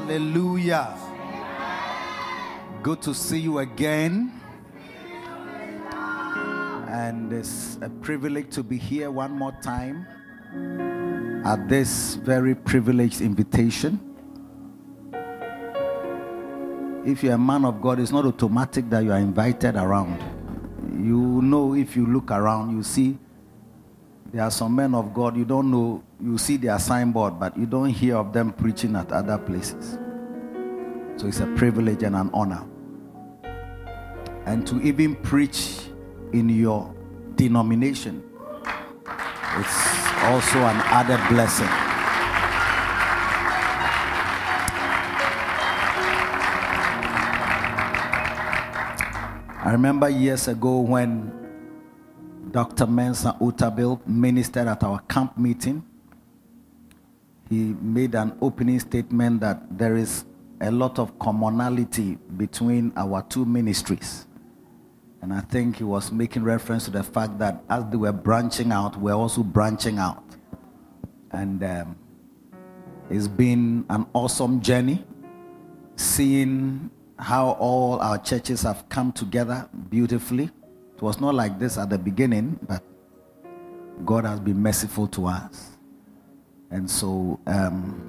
Hallelujah. Good to see you again. And it's a privilege to be here one more time at this very privileged invitation. If you're a man of God, it's not automatic that you are invited around. You know, if you look around, you see there are some men of God, you don't know, you see their signboard, but you don't hear of them preaching at other places. So it's a privilege and an honor. And to even preach in your denomination, it's also an added blessing. I remember years ago when Dr. Mensa Otabil ministered at our camp meeting. He made an opening statement that there is a lot of commonality between our two ministries. And I think he was making reference to the fact that as they were branching out, we're also branching out. And um, it's been an awesome journey seeing how all our churches have come together beautifully. It was not like this at the beginning, but God has been merciful to us. And so um,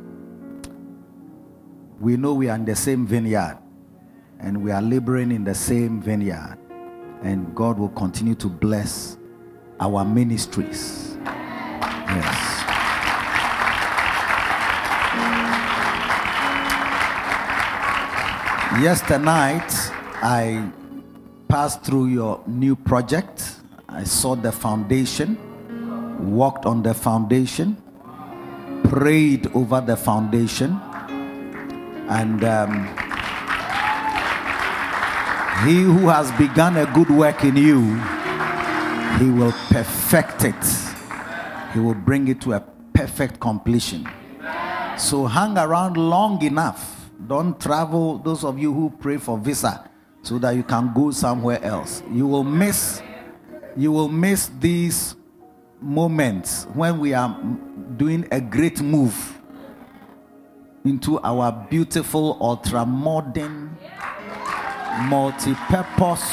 we know we are in the same vineyard and we are laboring in the same vineyard. And God will continue to bless our ministries. Yes. Yesterday night, I passed through your new project. I saw the foundation, walked on the foundation, prayed over the foundation, and um, he who has begun a good work in you, he will perfect it. He will bring it to a perfect completion. So hang around long enough. Don't travel, those of you who pray for visa, so that you can go somewhere else. You will miss you will miss these moments when we are doing a great move into our beautiful ultra modern multi-purpose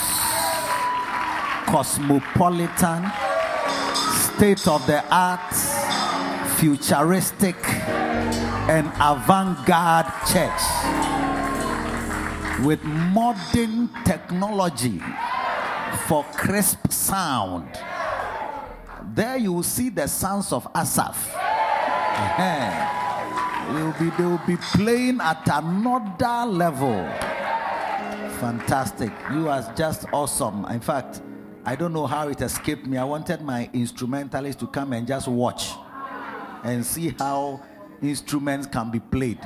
cosmopolitan state of the art futuristic and avant-garde church with modern technology for crisp sound. There you will see the sons of Asaph. They will, be, they will be playing at another level. Fantastic. You are just awesome. In fact, I don't know how it escaped me. I wanted my instrumentalist to come and just watch and see how instruments can be played.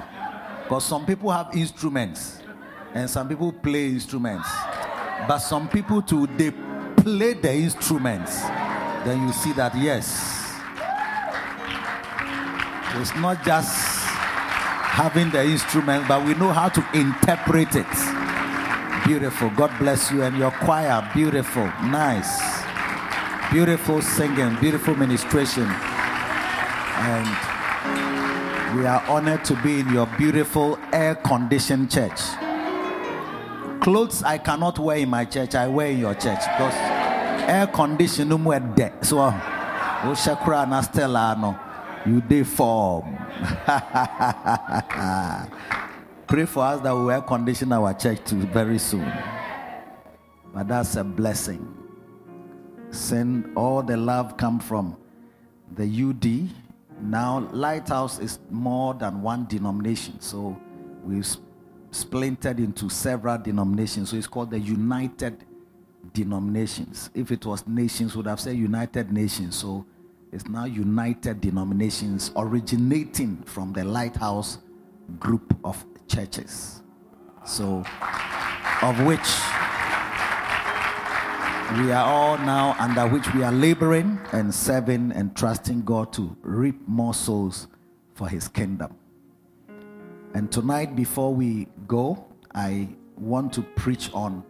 Because some people have instruments and some people play instruments. But some people too they play the instruments. Then you see that yes. It's not just having the instrument, but we know how to interpret it. Beautiful. God bless you and your choir. Beautiful. Nice. Beautiful singing, beautiful ministration. And we are honored to be in your beautiful air conditioned church. Clothes I cannot wear in my church, I wear in your church because air conditioned no more dead. So, ah, Oshakra na Stella no, you dey form. Pray for us that we air condition our church too very soon. But that's a blessing. Send all the love come from the UD now, Lighthouse is more than one denomination. So we've splintered into several denominations. So it's called the United Denominations. If it was nations, would have said United Nations. So it's now United Denominations originating from the Lighthouse group of churches. So, of which we are all now under which we are laboring and serving and trusting God to reap more souls for his kingdom. And tonight, before we go, I want to preach on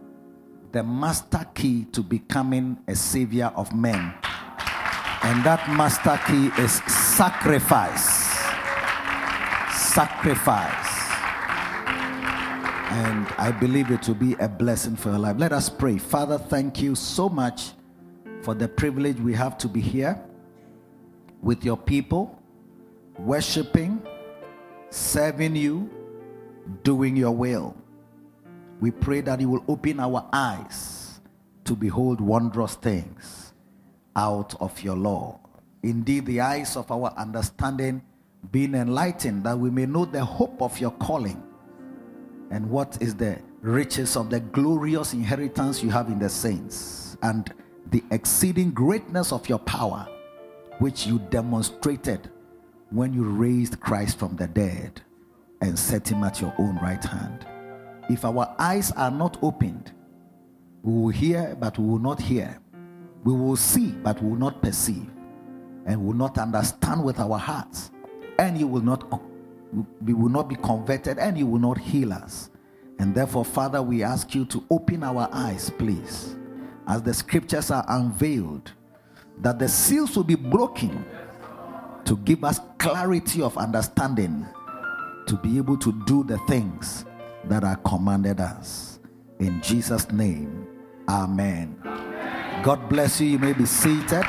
the master key to becoming a savior of men. And that master key is sacrifice. Sacrifice. And I believe it will be a blessing for your life. Let us pray. Father, thank you so much for the privilege we have to be here with your people, worshiping, serving you, doing your will. We pray that you will open our eyes to behold wondrous things out of your law. Indeed, the eyes of our understanding being enlightened, that we may know the hope of your calling and what is the riches of the glorious inheritance you have in the saints and the exceeding greatness of your power, which you demonstrated when you raised Christ from the dead and set him at your own right hand. If our eyes are not opened, we will hear, but we will not hear. We will see, but we will not perceive. And will not understand with our hearts. And you will not we will not be converted and you will not heal us. And therefore, Father, we ask you to open our eyes, please as the scriptures are unveiled, that the seals will be broken to give us clarity of understanding to be able to do the things that are commanded us. In Jesus' name, amen. amen. God bless you. You may be seated.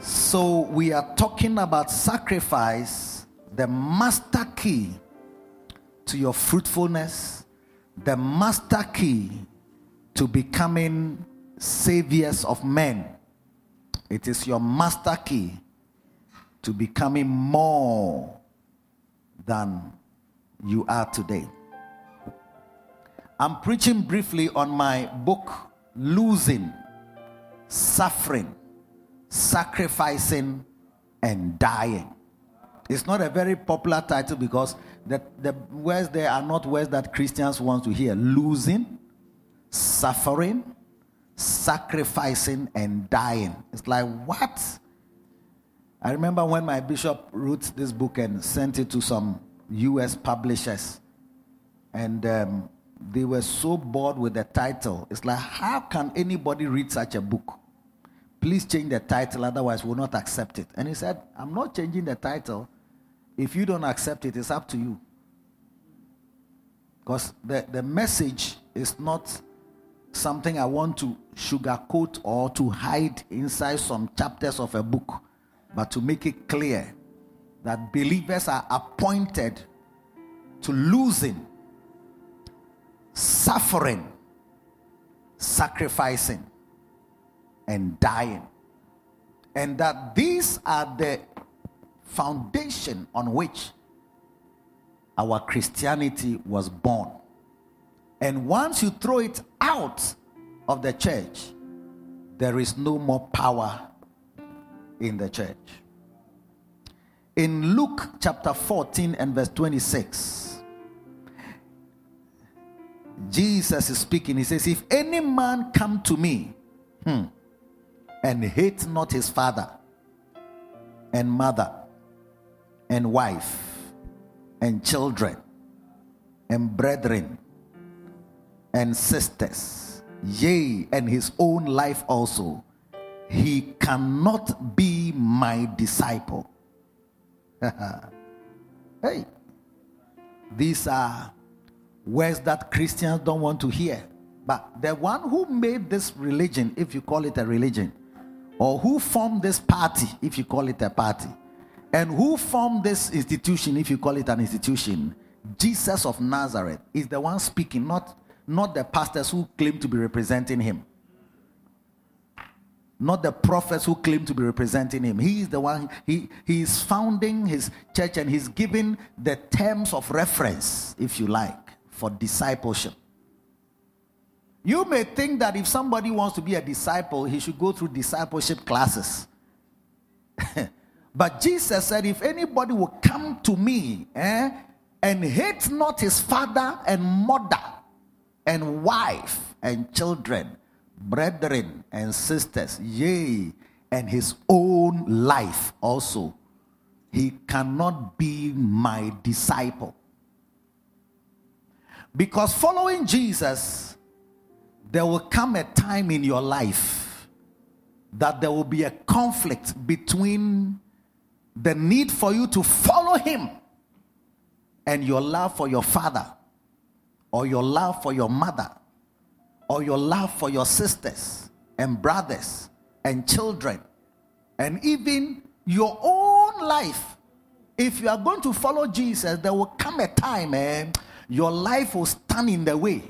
So, we are talking about sacrifice, the master key to your fruitfulness, the master key to becoming saviors of men. It is your master key to becoming more than you are today. I'm preaching briefly on my book, Losing, Suffering, Sacrificing, and Dying. It's not a very popular title because the, the words there are not words that Christians want to hear. Losing, suffering, sacrificing, and dying. It's like, what? I remember when my bishop wrote this book and sent it to some US publishers, and um, they were so bored with the title. It's like, how can anybody read such a book? Please change the title, otherwise, we'll not accept it. And he said, I'm not changing the title. If you don't accept it, it's up to you. Because the, the message is not something I want to sugarcoat or to hide inside some chapters of a book, but to make it clear that believers are appointed to losing, suffering, sacrificing, and dying. And that these are the foundation on which our Christianity was born. And once you throw it out of the church, there is no more power in the church. In Luke chapter 14 and verse 26, Jesus is speaking. He says, If any man come to me hmm, and hate not his father and mother and wife and children and brethren and sisters, yea, and his own life also, he cannot be my disciple. hey, these are words that Christians don't want to hear. But the one who made this religion, if you call it a religion, or who formed this party, if you call it a party, and who formed this institution, if you call it an institution, Jesus of Nazareth is the one speaking, not not the pastors who claim to be representing him. Not the prophets who claim to be representing him. He is the one, he, he is founding his church and he's giving the terms of reference, if you like, for discipleship. You may think that if somebody wants to be a disciple, he should go through discipleship classes. but Jesus said, If anybody will come to me eh, and hate not his father and mother, and wife and children, brethren and sisters, yea, and his own life also, he cannot be my disciple. Because following Jesus, there will come a time in your life that there will be a conflict between the need for you to follow him and your love for your father or your love for your mother, or your love for your sisters and brothers and children, and even your own life. If you are going to follow Jesus, there will come a time, eh, your life will stand in the way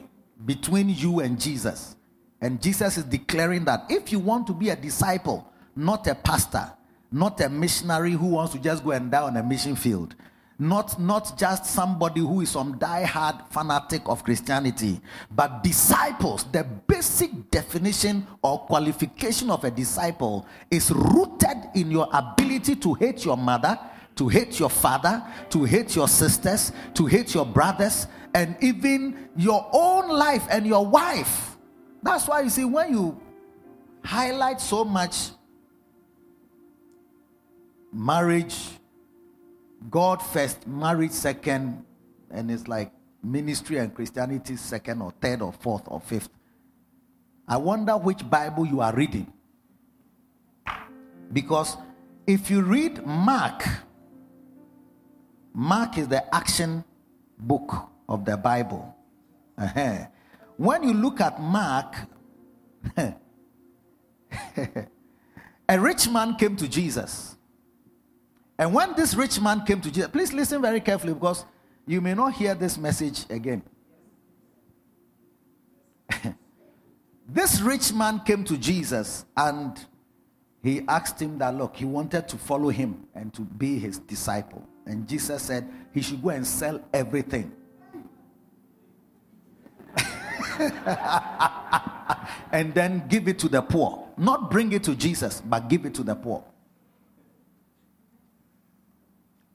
between you and Jesus. And Jesus is declaring that if you want to be a disciple, not a pastor, not a missionary who wants to just go and die on a mission field, not, not just somebody who is some die-hard fanatic of Christianity, but disciples. The basic definition or qualification of a disciple is rooted in your ability to hate your mother, to hate your father, to hate your sisters, to hate your brothers, and even your own life and your wife. That's why you see, when you highlight so much marriage, God first, marriage second, and it's like ministry and Christianity second or third or fourth or fifth. I wonder which Bible you are reading. Because if you read Mark, Mark is the action book of the Bible. Uh-huh. When you look at Mark, a rich man came to Jesus. And when this rich man came to Jesus, please listen very carefully because you may not hear this message again. this rich man came to Jesus and he asked him that, look, he wanted to follow him and to be his disciple. And Jesus said he should go and sell everything. and then give it to the poor. Not bring it to Jesus, but give it to the poor.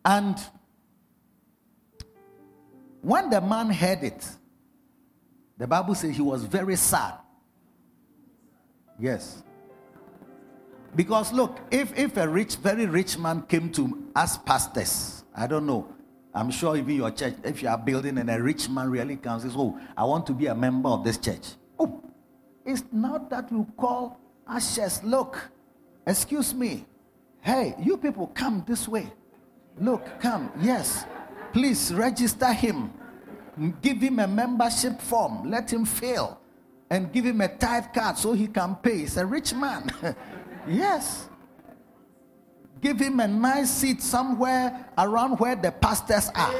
And when the man heard it, the Bible says he was very sad. Yes. Because look, if, if a rich, very rich man came to us pastors, I don't know, I'm sure even your church, if you are building and a rich man really comes says, Oh, I want to be a member of this church. Oh, it's not that you call ashes. Look, excuse me. Hey, you people come this way. Look, come. Yes. Please register him. Give him a membership form. Let him fill. And give him a tithe card so he can pay. He's a rich man. yes. Give him a nice seat somewhere around where the pastors are.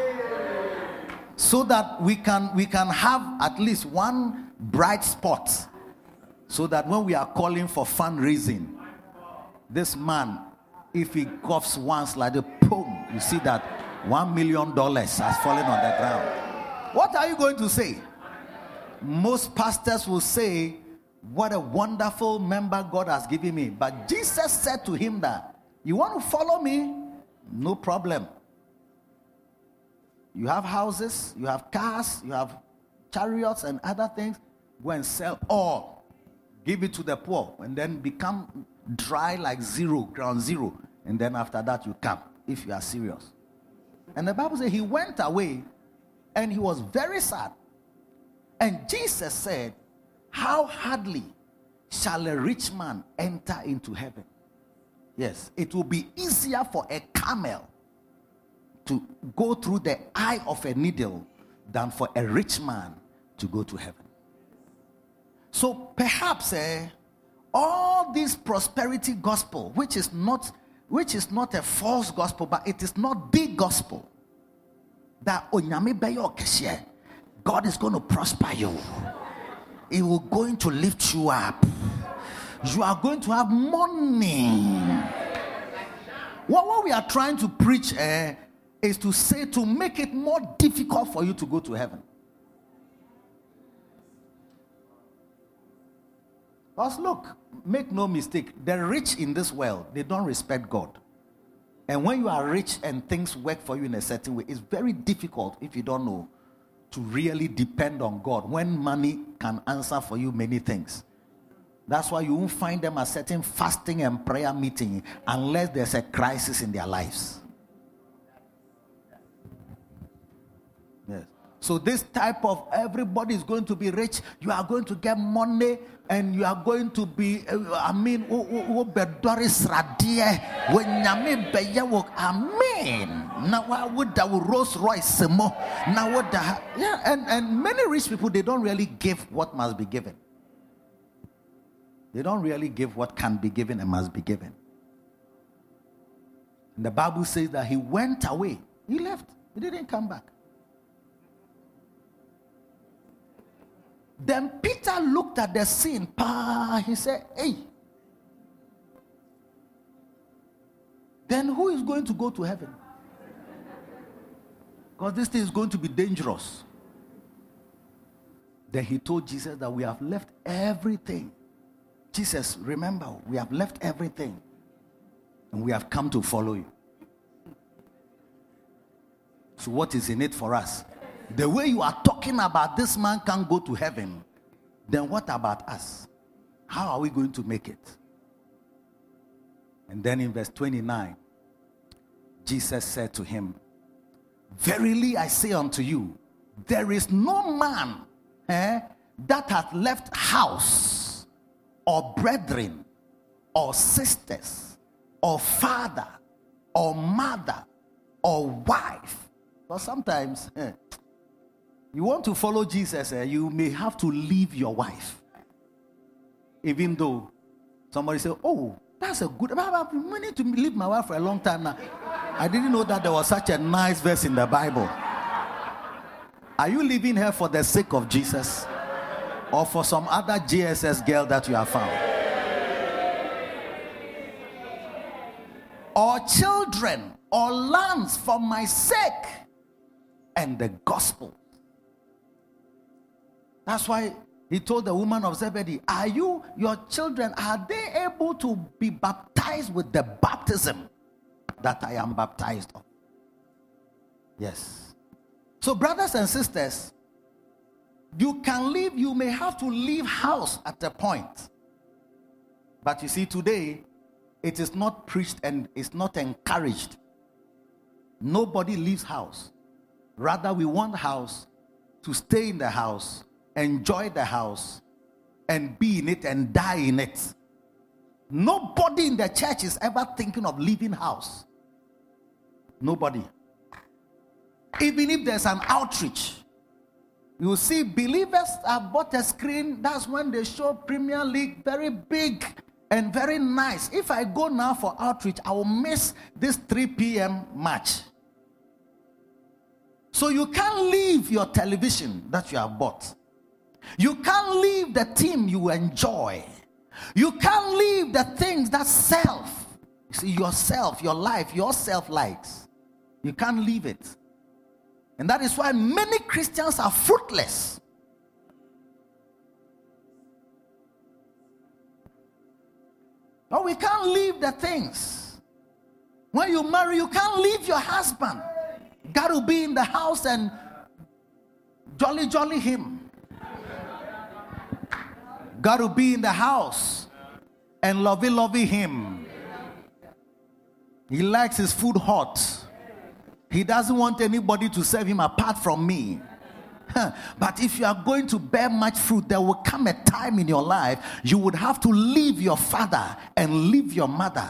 So that we can we can have at least one bright spot. So that when we are calling for fundraising, this man, if he coughs once like a boom, you see that one million dollars has fallen on the ground. What are you going to say? Most pastors will say, What a wonderful member God has given me. But Jesus said to him that, You want to follow me? No problem. You have houses, you have cars, you have chariots and other things. Go and sell all. Give it to the poor and then become dry like zero, ground zero. And then after that, you come if you are serious. And the Bible says he went away and he was very sad. And Jesus said, How hardly shall a rich man enter into heaven? Yes, it will be easier for a camel to go through the eye of a needle than for a rich man to go to heaven. So perhaps eh, all this prosperity gospel, which is not which is not a false gospel, but it is not the gospel. That God is going to prosper you. He will going to lift you up. You are going to have money. What, what we are trying to preach uh, is to say to make it more difficult for you to go to heaven. Because look, make no mistake, the rich in this world, they don't respect God. And when you are rich and things work for you in a certain way, it's very difficult if you don't know to really depend on God when money can answer for you many things. That's why you won't find them at certain fasting and prayer meeting unless there's a crisis in their lives. So this type of everybody is going to be rich. You are going to get money, and you are going to be. Uh, I mean, wo Doris radie when nyame beye wo. Amen. Now I would that Rolls Royce mo. Now what that? Yeah, and and many rich people they don't really give what must be given. They don't really give what can be given and must be given. And the Bible says that he went away. He left. He didn't come back. Then Peter looked at the scene. Pa, he said, Hey. Then who is going to go to heaven? Because this thing is going to be dangerous. Then he told Jesus that we have left everything. Jesus, remember, we have left everything and we have come to follow you. So, what is in it for us? The way you are talking about this man can't go to heaven, then what about us? How are we going to make it? And then in verse 29, Jesus said to him, Verily I say unto you, there is no man eh, that hath left house or brethren or sisters or father or mother or wife. But sometimes eh, you want to follow Jesus, eh, you may have to leave your wife. Even though somebody say, Oh, that's a good. I've been meaning to leave my wife for a long time now. I didn't know that there was such a nice verse in the Bible. Are you leaving her for the sake of Jesus or for some other JSS girl that you have found? Or children or lands for my sake and the gospel. That's why he told the woman of Zebedee, Are you, your children, are they able to be baptized with the baptism that I am baptized of? Yes. So, brothers and sisters, you can leave, you may have to leave house at a point. But you see, today, it is not preached and it's not encouraged. Nobody leaves house. Rather, we want house to stay in the house enjoy the house and be in it and die in it. Nobody in the church is ever thinking of leaving house. Nobody. Even if there's an outreach, you see believers have bought a screen. That's when they show Premier League very big and very nice. If I go now for outreach, I will miss this 3 p.m. match. So you can't leave your television that you have bought. You can't leave the team you enjoy. You can't leave the things that self, see, yourself, your life, yourself likes. You can't leave it. And that is why many Christians are fruitless. But we can't leave the things. When you marry, you can't leave your husband. Got to be in the house and jolly, jolly him. Got to be in the house and lovey, lovey him. He likes his food hot. He doesn't want anybody to serve him apart from me. But if you are going to bear much fruit, there will come a time in your life you would have to leave your father and leave your mother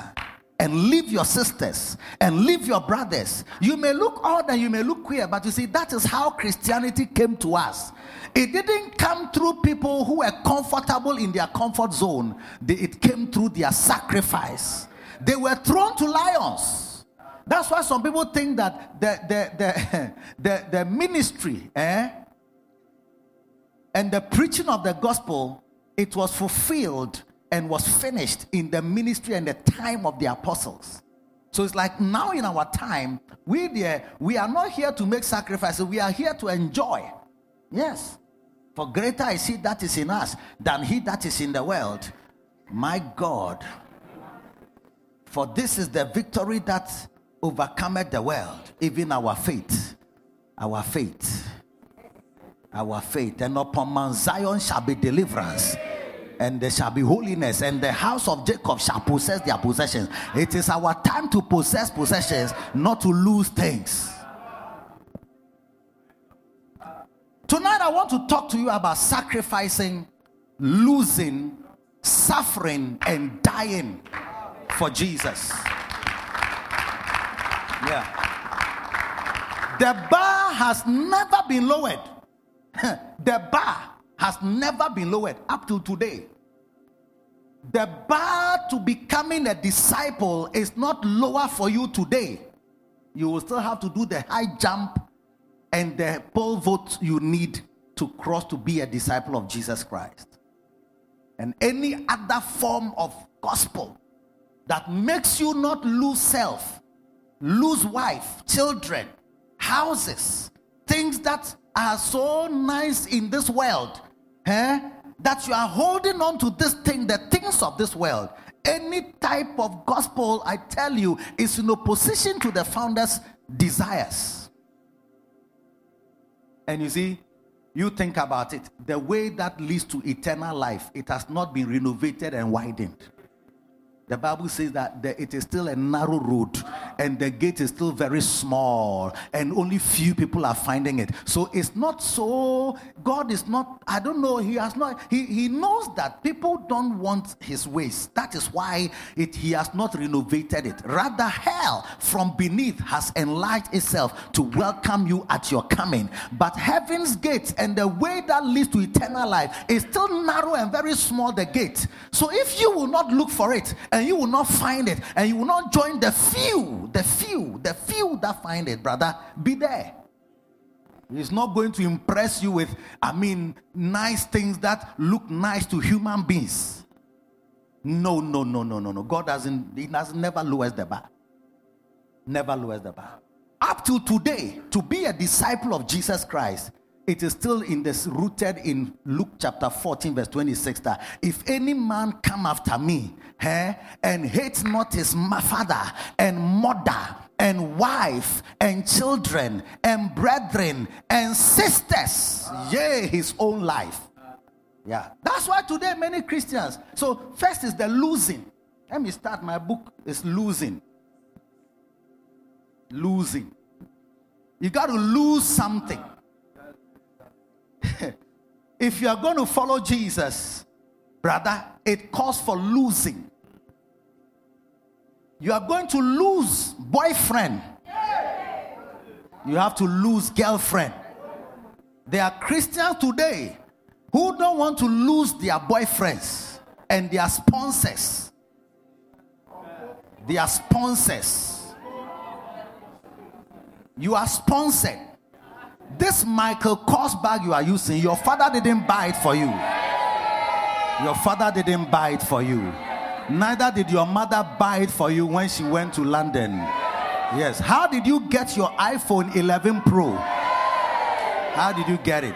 and leave your sisters and leave your brothers. You may look odd and you may look queer, but you see, that is how Christianity came to us. It didn't come through people who were comfortable in their comfort zone, it came through their sacrifice. They were thrown to lions. That's why some people think that the, the, the, the, the ministry eh, and the preaching of the gospel it was fulfilled and was finished in the ministry and the time of the apostles. So it's like now in our time, we there, we are not here to make sacrifices, we are here to enjoy. Yes. For greater is he that is in us than he that is in the world. My God. For this is the victory that overcometh the world, even our faith. Our faith. Our faith. And upon Mount Zion shall be deliverance and there shall be holiness, and the house of Jacob shall possess their possessions. It is our time to possess possessions, not to lose things. Tonight, I want to talk to you about sacrificing, losing, suffering, and dying for Jesus. Yeah. The bar has never been lowered. the bar has never been lowered up to today. The bar to becoming a disciple is not lower for you today. You will still have to do the high jump and the pole vault you need to cross to be a disciple of Jesus Christ. And any other form of gospel that makes you not lose self, lose wife, children, houses, things that are so nice in this world, eh? that you are holding on to this thing, the things of this world. Any type of gospel, I tell you, is in opposition to the founder's desires. And you see, you think about it, the way that leads to eternal life, it has not been renovated and widened. The Bible says that it is still a narrow road and the gate is still very small and only few people are finding it. So it's not so, God is not, I don't know, He has not, He, he knows that people don't want His ways. That is why it, He has not renovated it. Rather, hell from beneath has enlarged itself to welcome you at your coming. But heaven's gate and the way that leads to eternal life is still narrow and very small, the gate. So if you will not look for it, and you will not find it, and you will not join the few, the few, the few that find it, brother, be there. He's not going to impress you with, I mean, nice things that look nice to human beings. No, no, no, no, no, no. God doesn't, He has never lowers the bar. Never lowers the bar. Up to today, to be a disciple of Jesus Christ, it is still in this rooted in Luke chapter 14, verse 26 that if any man come after me eh, and hates not his father and mother and wife and children and brethren and sisters, yea, his own life. Yeah, that's why today many Christians. So, first is the losing. Let me start my book is losing. Losing. You got to lose something if you are going to follow Jesus, brother, it calls for losing. You are going to lose boyfriend. You have to lose girlfriend. There are Christians today who don't want to lose their boyfriends and their sponsors. Their sponsors. You are sponsored. This Michael Kors bag you are using, your father didn't buy it for you. Your father didn't buy it for you. Neither did your mother buy it for you when she went to London. Yes. How did you get your iPhone 11 Pro? How did you get it?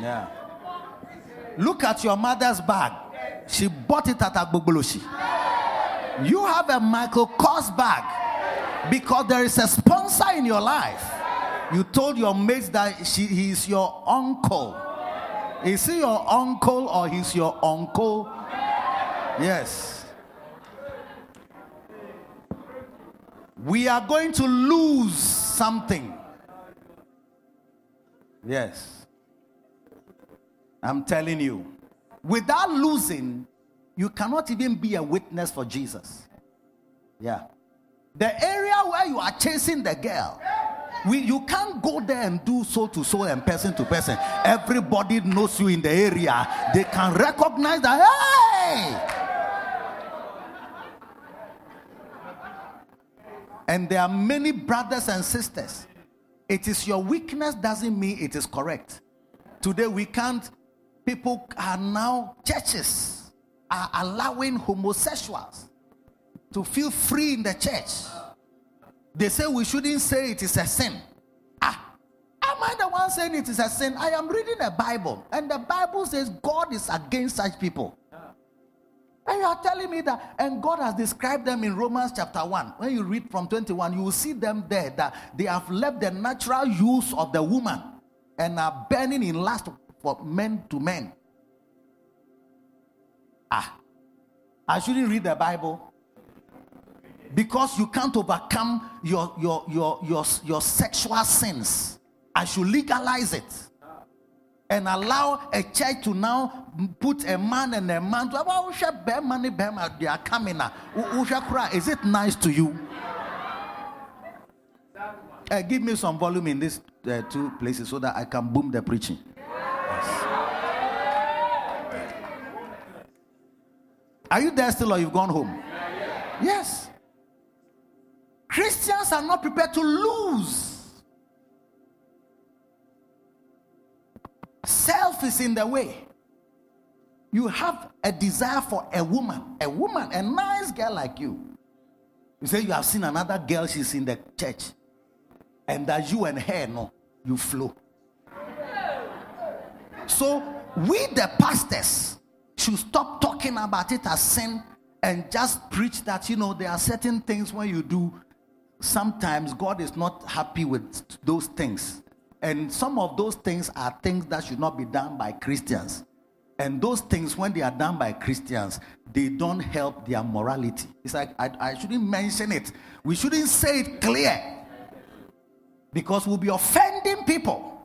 Yeah. Look at your mother's bag. She bought it at Agbogbloshie. You have a Michael Kors bag because there is a sponsor in your life. You told your mates that she, he's your uncle. Is he your uncle or he's your uncle? Yes. We are going to lose something. Yes. I'm telling you. Without losing, you cannot even be a witness for Jesus. Yeah. The area where you are chasing the girl, we, you can't go there and do soul to soul and person to person. Everybody knows you in the area. They can recognize that, hey! And there are many brothers and sisters. It is your weakness doesn't mean it is correct. Today we can't, people are now, churches are allowing homosexuals to feel free in the church. They say we shouldn't say it is a sin. Ah, am I the one saying it is a sin? I am reading the Bible, and the Bible says God is against such people. And you are telling me that, and God has described them in Romans chapter 1. When you read from 21, you will see them there that they have left the natural use of the woman and are burning in lust for men to men. Ah, I shouldn't read the Bible. Because you can't overcome your, your, your, your, your sexual sins. I should legalize it and allow a church to now put a man and a man to bear money they are coming now. Is it nice to you? Uh, give me some volume in these uh, two places so that I can boom the preaching. Yes. Are you there still or you've gone home? Yes. Christians are not prepared to lose. Self is in the way. You have a desire for a woman, a woman, a nice girl like you. You say you have seen another girl, she's in the church, and that you and her, no, you flow. So, we, the pastors, should stop talking about it as sin and just preach that, you know, there are certain things when you do, sometimes God is not happy with those things. And some of those things are things that should not be done by Christians. And those things, when they are done by Christians, they don't help their morality. It's like, I, I shouldn't mention it. We shouldn't say it clear because we'll be offending people.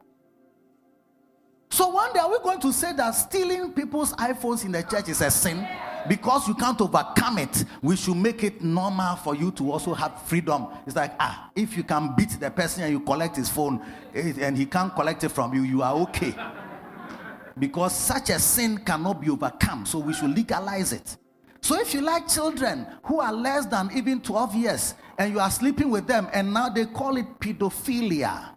So one day, are we going to say that stealing people's iPhones in the church is a sin? because you can't overcome it, we should make it normal for you to also have freedom. It's like, ah, if you can beat the person and you collect his phone eh, and he can't collect it from you, you are okay. Because such a sin cannot be overcome. So we should legalize it. So if you like children who are less than even 12 years and you are sleeping with them and now they call it pedophilia.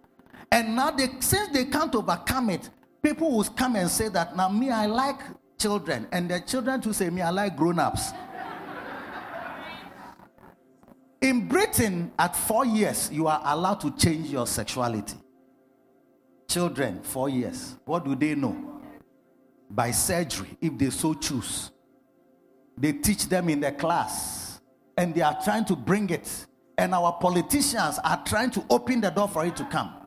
And now they since they can't overcome it, people will come and say that now me I like children, and the children to say, Me, I like grown ups. In Britain, at four years, you are allowed to change your sexuality. Children, four years. What do they know? By surgery, if they so choose. They teach them in the class, and they are trying to bring it. And our politicians are trying to open the door for it to come.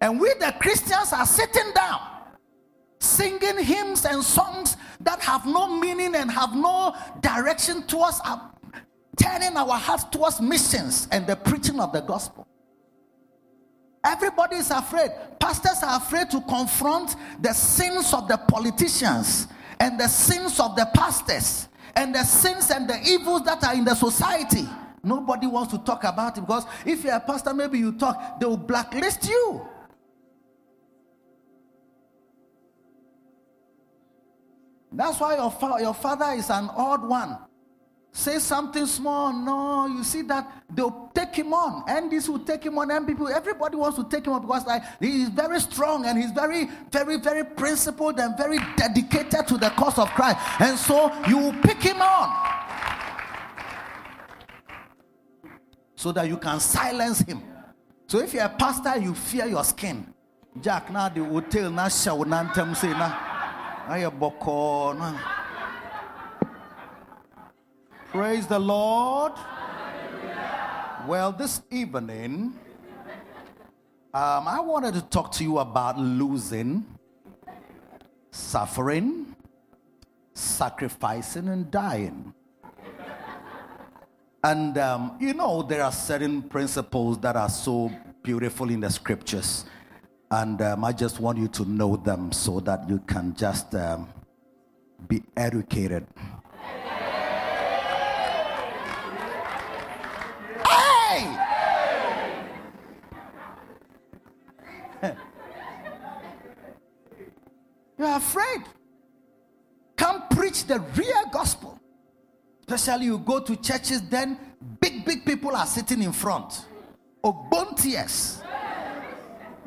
And we, the Christians, are sitting down singing hymns and songs that have no meaning and have no direction towards our, turning our hearts towards missions and the preaching of the gospel. Everybody is afraid. Pastors are afraid to confront the sins of the politicians and the sins of the pastors and the sins and the evils that are in the society. Nobody wants to talk about it because if you're a pastor, maybe you talk, they will blacklist you. That's why your, fa- your father is an odd one. Say something small, no, you see that they'll take him on, and this will take him on, and people, everybody wants to take him on because like he is very strong and he's very, very, very principled and very dedicated to the cause of Christ, and so you will pick him on so that you can silence him. So if you're a pastor, you fear your skin. Jack, now the hotel, now show, now say now. Praise the Lord. Well, this evening, um, I wanted to talk to you about losing, suffering, sacrificing, and dying. And um, you know, there are certain principles that are so beautiful in the scriptures and um, I just want you to know them so that you can just um, be educated. Hey! You're afraid. Come preach the real gospel. Especially you go to churches, then big, big people are sitting in front. Ogbontiers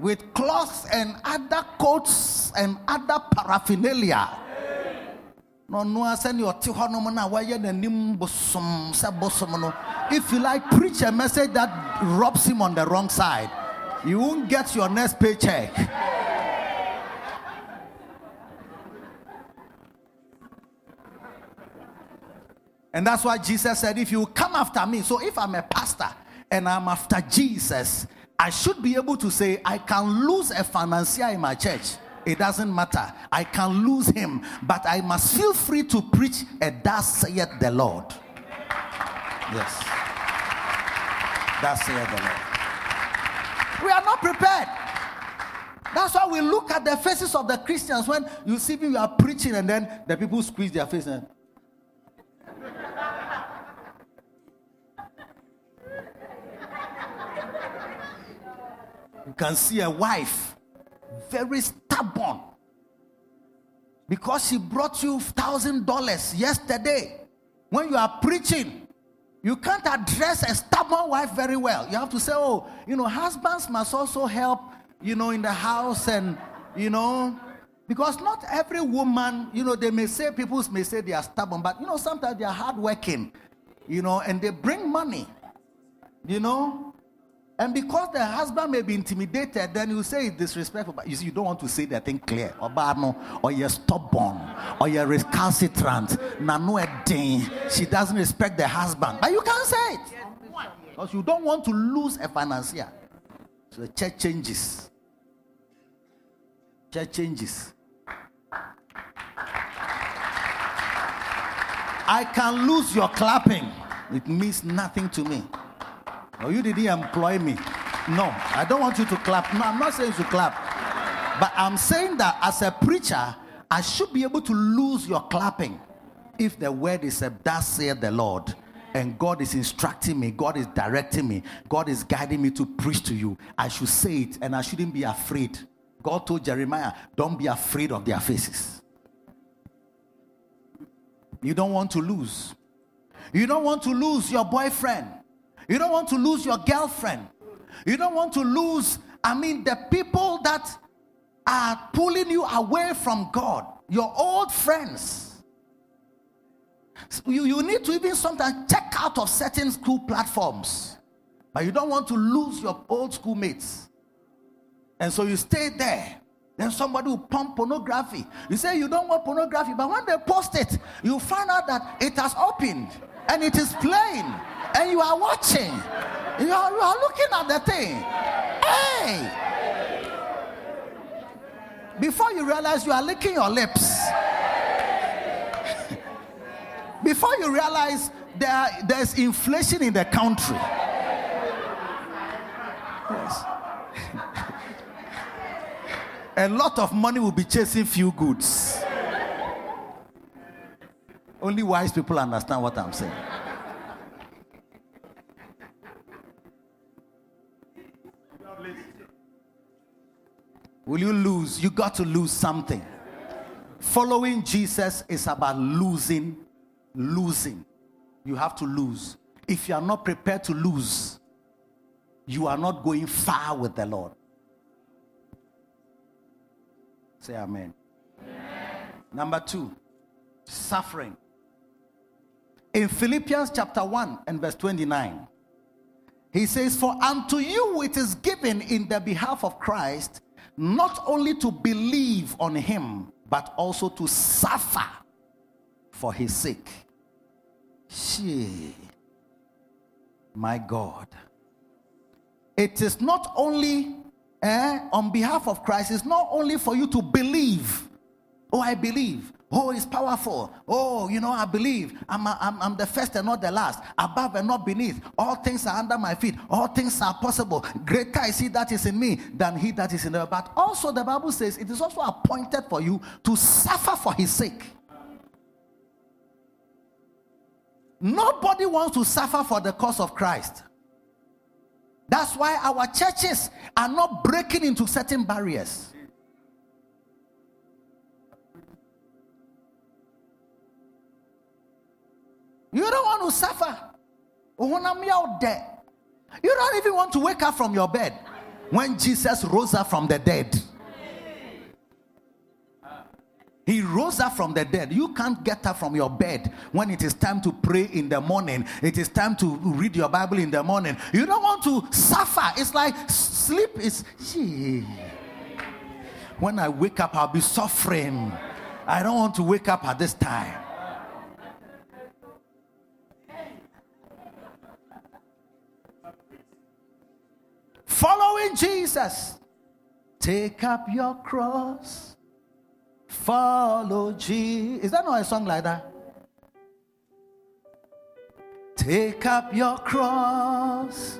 with cloths and other coats and other paraphernalia. If you like, preach a message that robs him on the wrong side. You won't get your next paycheck. And that's why Jesus said, If you come after me, so if I'm a pastor and I'm after Jesus, I should be able to say, I can lose a financier in my church. It doesn't matter. I can lose him, but I must feel free to preach a thus saith the Lord. Yes. That's the Lord. We are not prepared. That's why we look at the faces of the Christians when you see people are preaching and then the people squeeze their face and you can see a wife very stubborn. Because she brought you thousand dollars yesterday. When you are preaching you can't address a stubborn wife very well. You have to say oh you know husbands must also help you know in the house and you know because not every woman you know they may say people may say they are stubborn but you know sometimes they are hardworking you know and they bring money you know and because the husband may be intimidated, then you say it's disrespectful. But you see, you don't want to say that thing clear. Or no, or you're stubborn, or you're recalcitrant. She doesn't respect the husband. But you can't say it. Because you don't want to lose a financier. So the church changes. Church changes. I can lose your clapping. It means nothing to me. Oh, you didn't employ me. No, I don't want you to clap. No, I'm not saying to clap. But I'm saying that as a preacher, I should be able to lose your clapping if the word is a thus saith the Lord and God is instructing me, God is directing me, God is guiding me to preach to you. I should say it and I shouldn't be afraid. God told Jeremiah, Don't be afraid of their faces. You don't want to lose. You don't want to lose your boyfriend. You don't want to lose your girlfriend. You don't want to lose, I mean, the people that are pulling you away from God, your old friends. You, you need to even sometimes check out of certain school platforms, but you don't want to lose your old schoolmates. And so you stay there. Then somebody will pump pornography. You say you don't want pornography, but when they post it, you find out that it has opened and it is playing and you are watching. You are, you are looking at the thing. Hey! Before you realize you are licking your lips. Before you realize there, there's inflation in the country. Yes. A lot of money will be chasing few goods. Only wise people understand what I'm saying. Will you lose? You got to lose something. Following Jesus is about losing, losing. You have to lose. If you are not prepared to lose, you are not going far with the Lord. Say amen. amen. Number two, suffering. In Philippians chapter 1 and verse 29, he says, For unto you it is given in the behalf of Christ not only to believe on him, but also to suffer for his sake. She, my God. It is not only eh, on behalf of Christ, it's not only for you to believe. Oh, I believe. Oh, it's powerful. Oh, you know, I believe. I'm, I'm, I'm the first and not the last, above and not beneath. All things are under my feet. All things are possible. Greater is he that is in me than he that is in the But also, the Bible says it is also appointed for you to suffer for his sake. Nobody wants to suffer for the cause of Christ. That's why our churches are not breaking into certain barriers. You don't want to suffer. You don't even want to wake up from your bed when Jesus rose up from the dead. He rose up from the dead. You can't get up from your bed when it is time to pray in the morning. It is time to read your Bible in the morning. You don't want to suffer. It's like sleep is. Gee. When I wake up, I'll be suffering. I don't want to wake up at this time. Following Jesus. Take up your cross, follow Jesus. Is that not a song like that? Take up your cross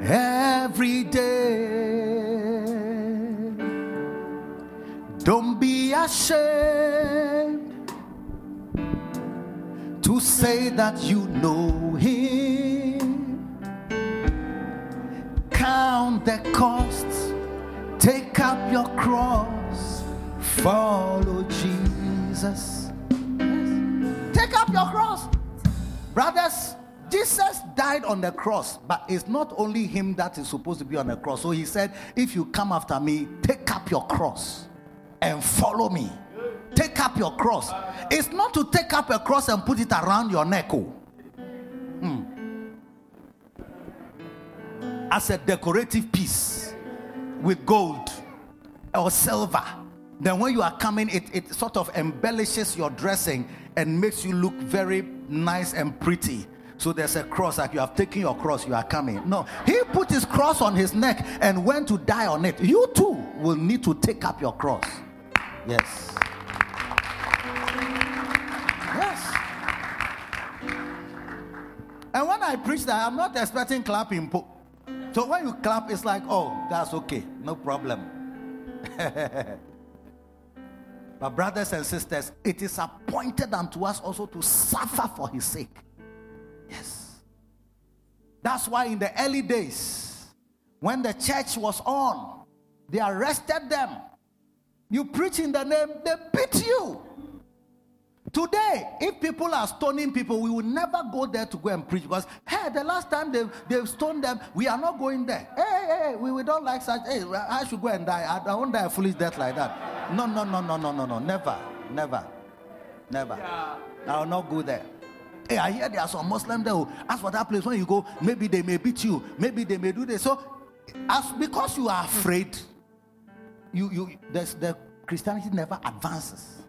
every day. Don't be ashamed to say that you know Him. Count the costs, take up your cross, follow Jesus. Take up your cross. Brothers, Jesus died on the cross, but it's not only him that is supposed to be on the cross. So he said, If you come after me, take up your cross and follow me. Take up your cross. It's not to take up a cross and put it around your neck. Oh. Hmm. As a decorative piece with gold or silver. Then when you are coming, it, it sort of embellishes your dressing and makes you look very nice and pretty. So there's a cross, like you have taken your cross, you are coming. No, he put his cross on his neck and went to die on it. You too will need to take up your cross. Yes. Yes. And when I preach that, I'm not expecting clapping. So when you clap, it's like, oh, that's okay, no problem. but, brothers and sisters, it is appointed unto us also to suffer for his sake. Yes. That's why in the early days, when the church was on, they arrested them. You preach in the name, they beat you. Today, if people are stoning people, we will never go there to go and preach because, hey, the last time they, they stoned them, we are not going there. Hey, hey, we, we don't like such. Hey, I should go and die. I, I won't die a foolish death like that. No, no, no, no, no, no, no. Never, never, never. I will not go there. Hey, I hear there are some Muslims there who ask for that place. When you go, maybe they may beat you, maybe they may do this. So, as because you are afraid, you you there's the Christianity never advances.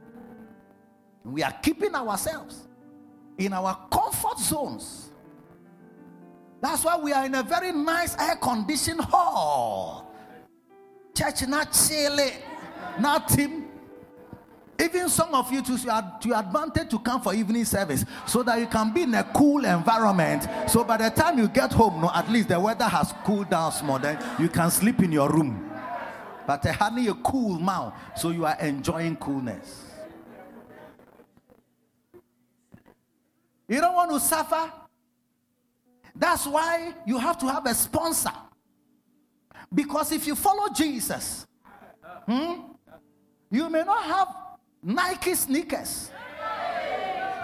We are keeping ourselves in our comfort zones. That's why we are in a very nice air conditioned hall. Church not chilly, not team. Even some of you to your advantage to come for evening service so that you can be in a cool environment. So by the time you get home, no, at least the weather has cooled down small, then you can sleep in your room. But eh, having a cool mouth, so you are enjoying coolness. You don't want to suffer. That's why you have to have a sponsor. Because if you follow Jesus, hmm, you may not have Nike sneakers.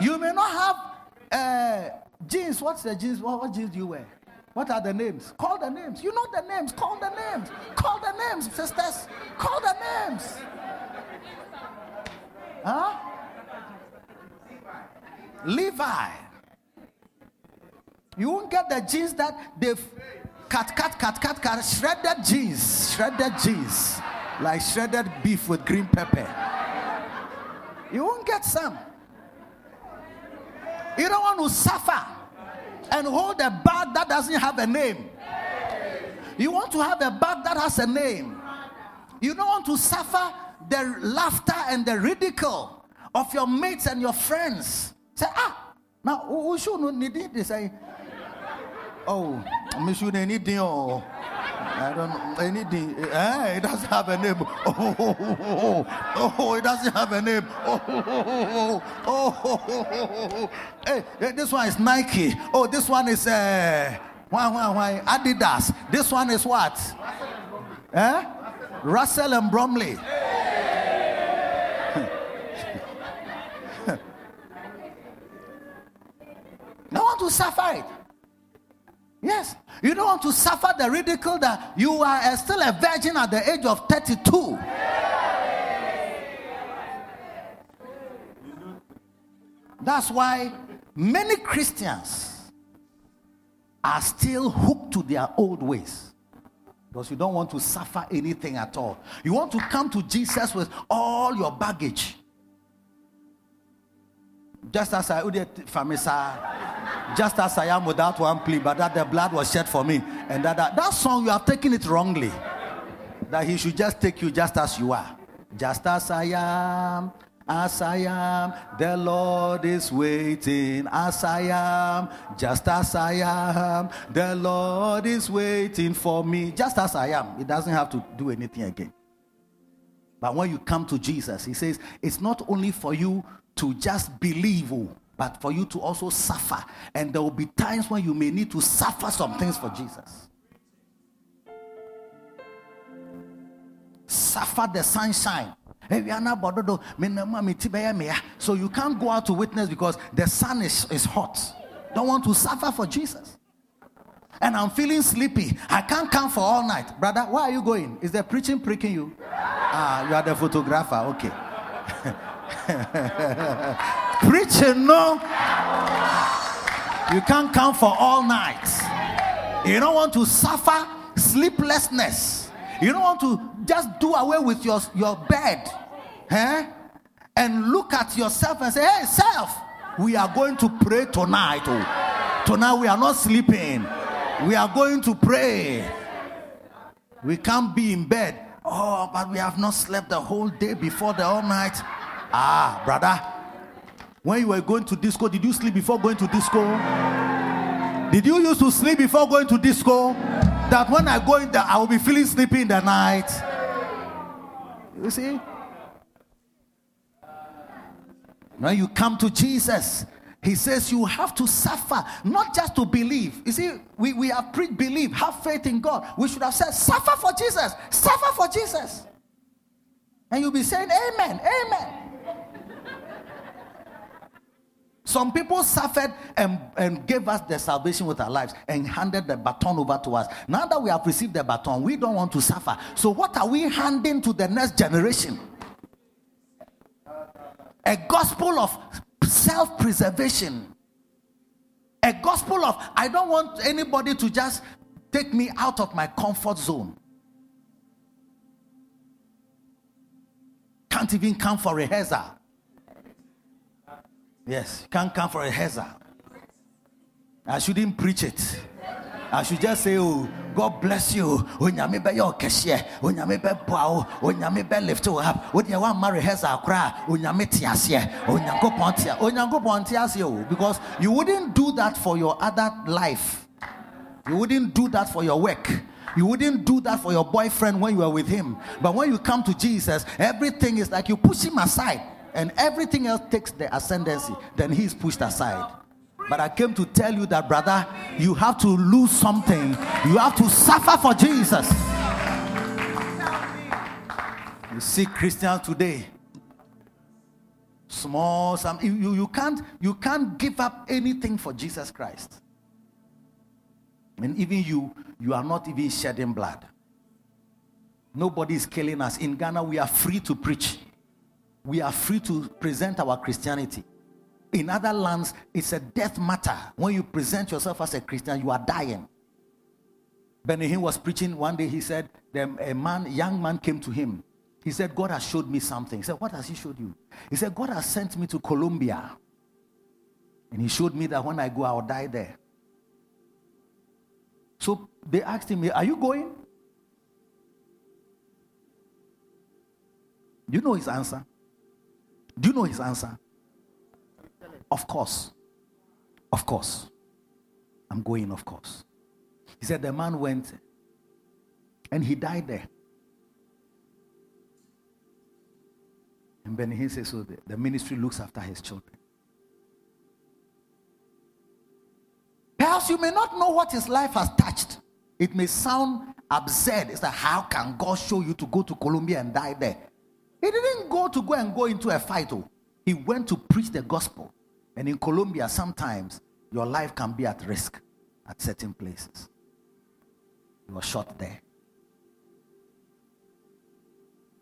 You may not have uh, jeans. What's the jeans? What, what jeans do you wear? What are the names? Call the names. You know the names. Call the names. Call the names, sisters. Call the names. Huh? Levi. You won't get the jeans that they've cut, cut, cut, cut, cut, shredded jeans, shredded jeans, like shredded beef with green pepper. You won't get some. You don't want to suffer and hold a bag that doesn't have a name. You want to have a bag that has a name. You don't want to suffer the laughter and the ridicule of your mates and your friends. Say, ah, now who should not need? They say, oh, me should anything oh. I don't know anything. Eh, it doesn't have a name. Oh, oh, oh, oh, oh it doesn't have a name. Oh, oh, oh, oh, Hey, this one is Nike. Oh, this one is uh, why, why, why? Adidas. This one is what? Eh? Russell and Bromley. I want to suffer it. Yes. You don't want to suffer the ridicule that you are uh, still a virgin at the age of 32. That's why many Christians are still hooked to their old ways. Because you don't want to suffer anything at all. You want to come to Jesus with all your baggage. Just as I would famisa just as I am without one plea, but that the blood was shed for me. And that, that, that song, you have taken it wrongly. That he should just take you just as you are. Just as I am, as I am. The Lord is waiting as I am, just as I am. The Lord is waiting for me, just as I am. He doesn't have to do anything again. But when you come to Jesus, he says, it's not only for you to just believe, oh, but for you to also suffer. And there will be times when you may need to suffer some things for Jesus. Suffer the sunshine. So you can't go out to witness because the sun is, is hot. Don't want to suffer for Jesus. And I'm feeling sleepy. I can't come for all night. Brother, where are you going? Is the preaching pricking you? Ah, you are the photographer. Okay. preaching, no. You can't come for all night. You don't want to suffer sleeplessness. You don't want to just do away with your, your bed. Eh? And look at yourself and say, hey, self, we are going to pray tonight. Oh. Tonight we are not sleeping. We are going to pray. We can't be in bed. Oh, but we have not slept the whole day before the all night. Ah, brother. When you were going to disco, did you sleep before going to disco? Did you used to sleep before going to disco? That when I go in there, I will be feeling sleepy in the night. You see? When you come to Jesus, he says you have to suffer, not just to believe. You see, we, we have preached believe, have faith in God. We should have said, suffer for Jesus, suffer for Jesus. And you'll be saying, Amen, Amen. Some people suffered and, and gave us the salvation with our lives and handed the baton over to us. Now that we have received the baton, we don't want to suffer. So, what are we handing to the next generation? A gospel of self preservation. A gospel of, I don't want anybody to just take me out of my comfort zone. Can't even come for rehearsal. Yes, can't come for rehearsal. I shouldn't preach it. I should just say, Oh, God bless you. Oh, Onyame be your cashier. Onyame oh, be bow. Onyame oh, be lift you up. When you want marry has a cry. Onyame tiasie. Onyango pontia. Onyango pontiasio. Because you wouldn't do that for your other life. You wouldn't do that for your work. You wouldn't do that for your boyfriend when you are with him. But when you come to Jesus, everything is like you push him aside and everything else takes the ascendancy. Then he's pushed aside. But I came to tell you that, brother, you have to lose something. You have to suffer for Jesus. You see Christians today. Small, some you, you can't you can't give up anything for Jesus Christ. And even you, you are not even shedding blood. Nobody is killing us. In Ghana, we are free to preach. We are free to present our Christianity. In other lands, it's a death matter. When you present yourself as a Christian, you are dying. Benny was preaching one day. He said, a man, young man came to him. He said, God has showed me something. He said, What has He showed you? He said, God has sent me to Colombia. And He showed me that when I go, I'll die there. So they asked him, Are you going? You know his answer? Do you know his answer? Of course. Of course. I'm going, of course. He said the man went and he died there. And Ben he says, so the, the ministry looks after his children. Perhaps you may not know what his life has touched. It may sound absurd. It's like, how can God show you to go to Colombia and die there? He didn't go to go and go into a fight. Oh. He went to preach the gospel. And in Colombia, sometimes your life can be at risk at certain places. You were shot there.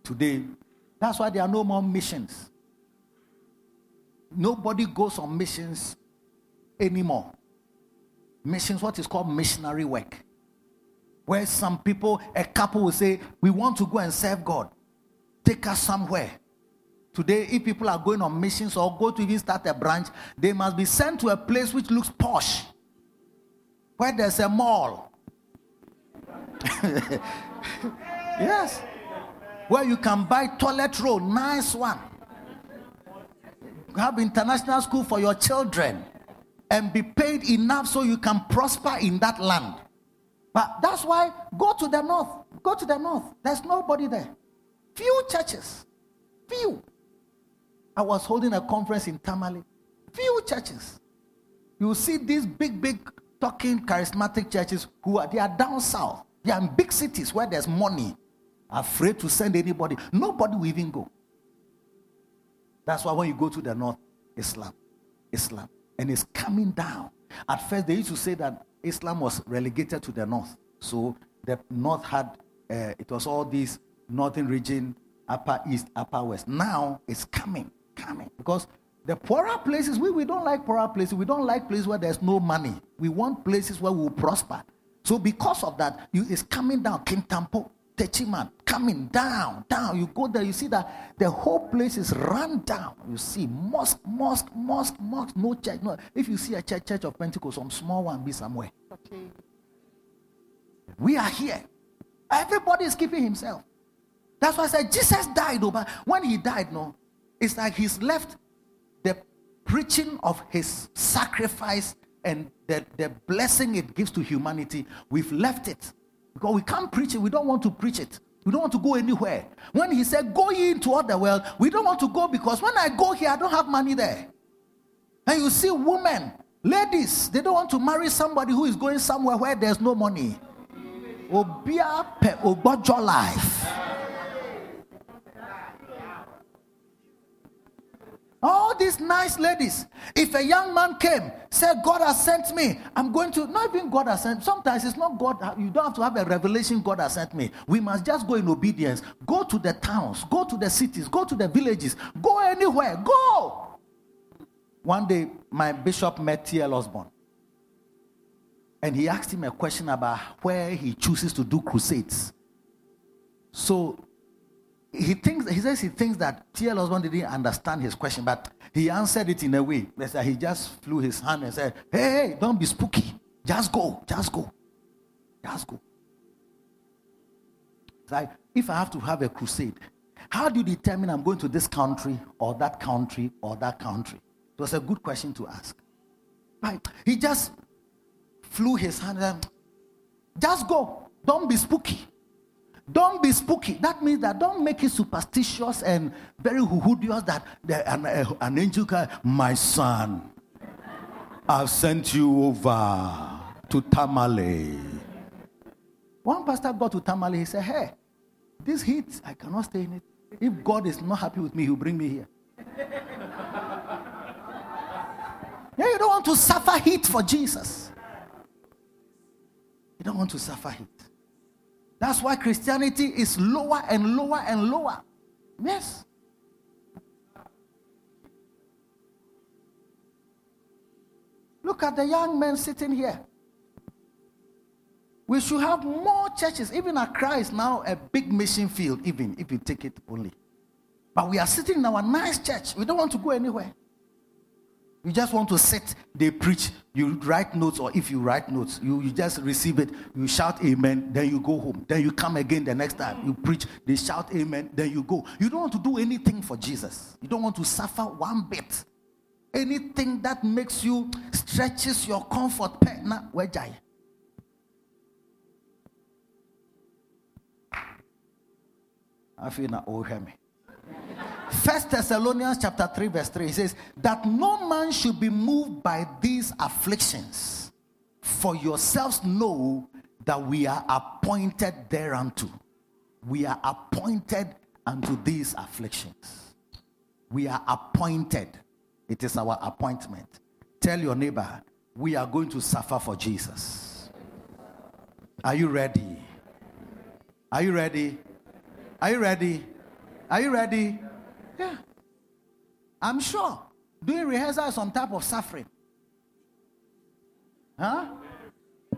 Today, that's why there are no more missions. Nobody goes on missions anymore. Missions, what is called missionary work. Where some people, a couple will say, We want to go and serve God. Take us somewhere. Today, if people are going on missions or go to even start a branch, they must be sent to a place which looks posh, where there's a mall. yes. Where you can buy toilet roll, nice one. have international school for your children and be paid enough so you can prosper in that land. But that's why go to the north. Go to the north. There's nobody there. Few churches. Few. I was holding a conference in Tamale. Few churches. You see these big, big talking charismatic churches who are they are down south. They are in big cities where there's money. Afraid to send anybody. Nobody will even go. That's why when you go to the north, Islam. Islam. And it's coming down. At first, they used to say that Islam was relegated to the north. So the north had, uh, it was all these northern region, upper east, upper west. Now it's coming, coming. Because the poorer places, we, we don't like poorer places. We don't like places where there's no money. We want places where we will prosper. So because of that, you, it's coming down. Kintampo, Techiman, coming down, down. You go there, you see that the whole place is run down. You see mosque, mosque, mosque, mosque, no church. No. If you see a church, church of Pentecost, some small one be somewhere. Okay. We are here. Everybody is keeping himself. That's why I said Jesus died, oh, but when he died, no, it's like he's left the preaching of his sacrifice and the, the blessing it gives to humanity, we've left it. Because we can't preach it, we don't want to preach it. We don't want to go anywhere. When he said, Go ye into all the world, we don't want to go because when I go here, I don't have money there. And you see women, ladies, they don't want to marry somebody who is going somewhere where there's no money. Obia pe obojo life. All these nice ladies. If a young man came, said, God has sent me, I'm going to, not even God has sent, sometimes it's not God, you don't have to have a revelation, God has sent me. We must just go in obedience. Go to the towns, go to the cities, go to the villages, go anywhere, go. One day, my bishop met T.L. Osborn. And he asked him a question about where he chooses to do crusades. So he thinks he says he thinks that T.L. Osborn didn't understand his question, but he answered it in a way that he just flew his hand and said, Hey, hey, don't be spooky. Just go, just go. Just go. It's like if I have to have a crusade, how do you determine I'm going to this country or that country or that country? It was a good question to ask. Right. He just flew his hand and just go. Don't be spooky. Don't be spooky. That means that don't make it superstitious and very huhudious that an, an angel can, my son, I've sent you over to Tamale. One pastor got to Tamale, he said, Hey, this heat, I cannot stay in it. If God is not happy with me, he'll bring me here. yeah, you don't want to suffer heat for Jesus. You don't want to suffer heat. That's why Christianity is lower and lower and lower. Yes. Look at the young men sitting here. We should have more churches. Even Accra is now a big mission field, even if you take it only. But we are sitting in our nice church. We don't want to go anywhere. We just want to sit, they preach, you write notes, or if you write notes, you, you just receive it, you shout amen, then you go home. Then you come again the next time, you preach, they shout amen, then you go. You don't want to do anything for Jesus. You don't want to suffer one bit. Anything that makes you stretches your comfort. partner, Where I feel now, oh, me. First Thessalonians chapter 3, verse 3 says, That no man should be moved by these afflictions, for yourselves know that we are appointed thereunto. We are appointed unto these afflictions. We are appointed. It is our appointment. Tell your neighbor, we are going to suffer for Jesus. Are you ready? Are you ready? Are you ready? Are you ready? Yeah. I'm sure. Doing rehearsal some type of suffering. Huh?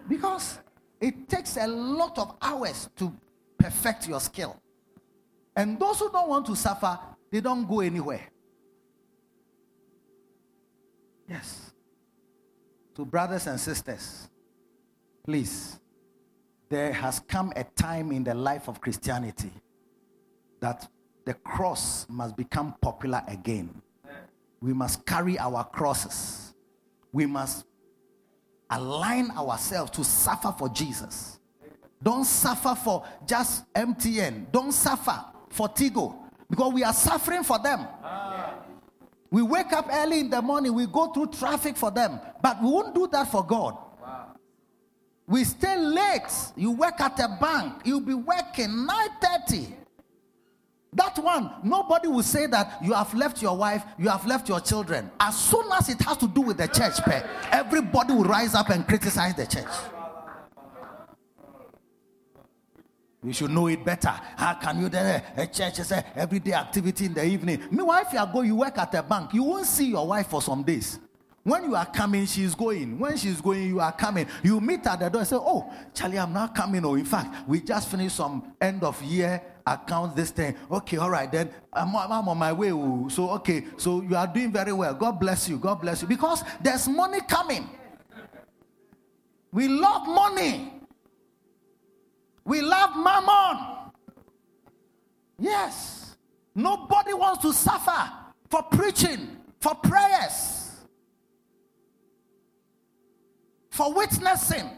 Because it takes a lot of hours to perfect your skill. And those who don't want to suffer, they don't go anywhere. Yes. To brothers and sisters, please, there has come a time in the life of Christianity that the cross must become popular again. We must carry our crosses. We must align ourselves to suffer for Jesus. Don't suffer for just MTN. Don't suffer for Tigo because we are suffering for them. We wake up early in the morning, we go through traffic for them, but we won't do that for God. We stay late. You work at a bank, you'll be working 9:30. That one, nobody will say that you have left your wife, you have left your children. As soon as it has to do with the church, everybody will rise up and criticize the church. You should know it better. How can you then a church is everyday activity in the evening? Meanwhile, if you going, you work at a bank, you won't see your wife for some days. When you are coming, she's going. When she's going, you are coming. You meet at the door and say, Oh, Charlie, I'm not coming. Oh, in fact, we just finished some end of year account this thing. Okay, all right, then I'm, I'm on my way. Oh. So, okay, so you are doing very well. God bless you. God bless you. Because there's money coming. We love money. We love mammon. Yes. Nobody wants to suffer for preaching, for prayers, for witnessing.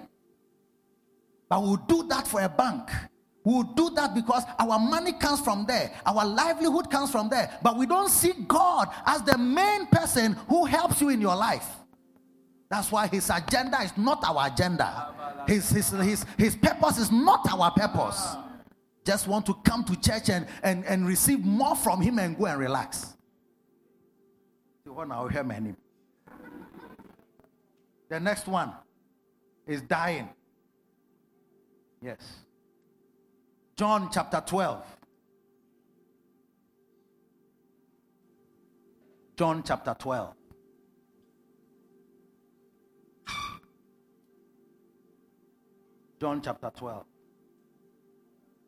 But we'll do that for a bank. We'll do that because our money comes from there, our livelihood comes from there. But we don't see God as the main person who helps you in your life. That's why his agenda is not our agenda. His, his, his, his purpose is not our purpose. Just want to come to church and, and, and receive more from him and go and relax. The next one is dying. Yes. John chapter 12. John chapter 12. John chapter 12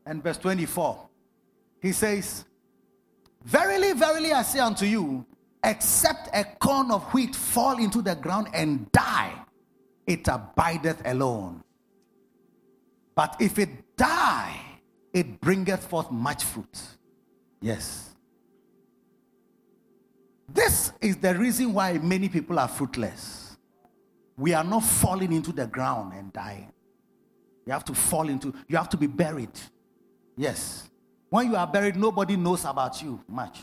and verse 24. He says, Verily, verily, I say unto you, except a corn of wheat fall into the ground and die, it abideth alone. But if it die, it bringeth forth much fruit. Yes. This is the reason why many people are fruitless. We are not falling into the ground and dying. You have to fall into, you have to be buried. Yes. When you are buried, nobody knows about you much.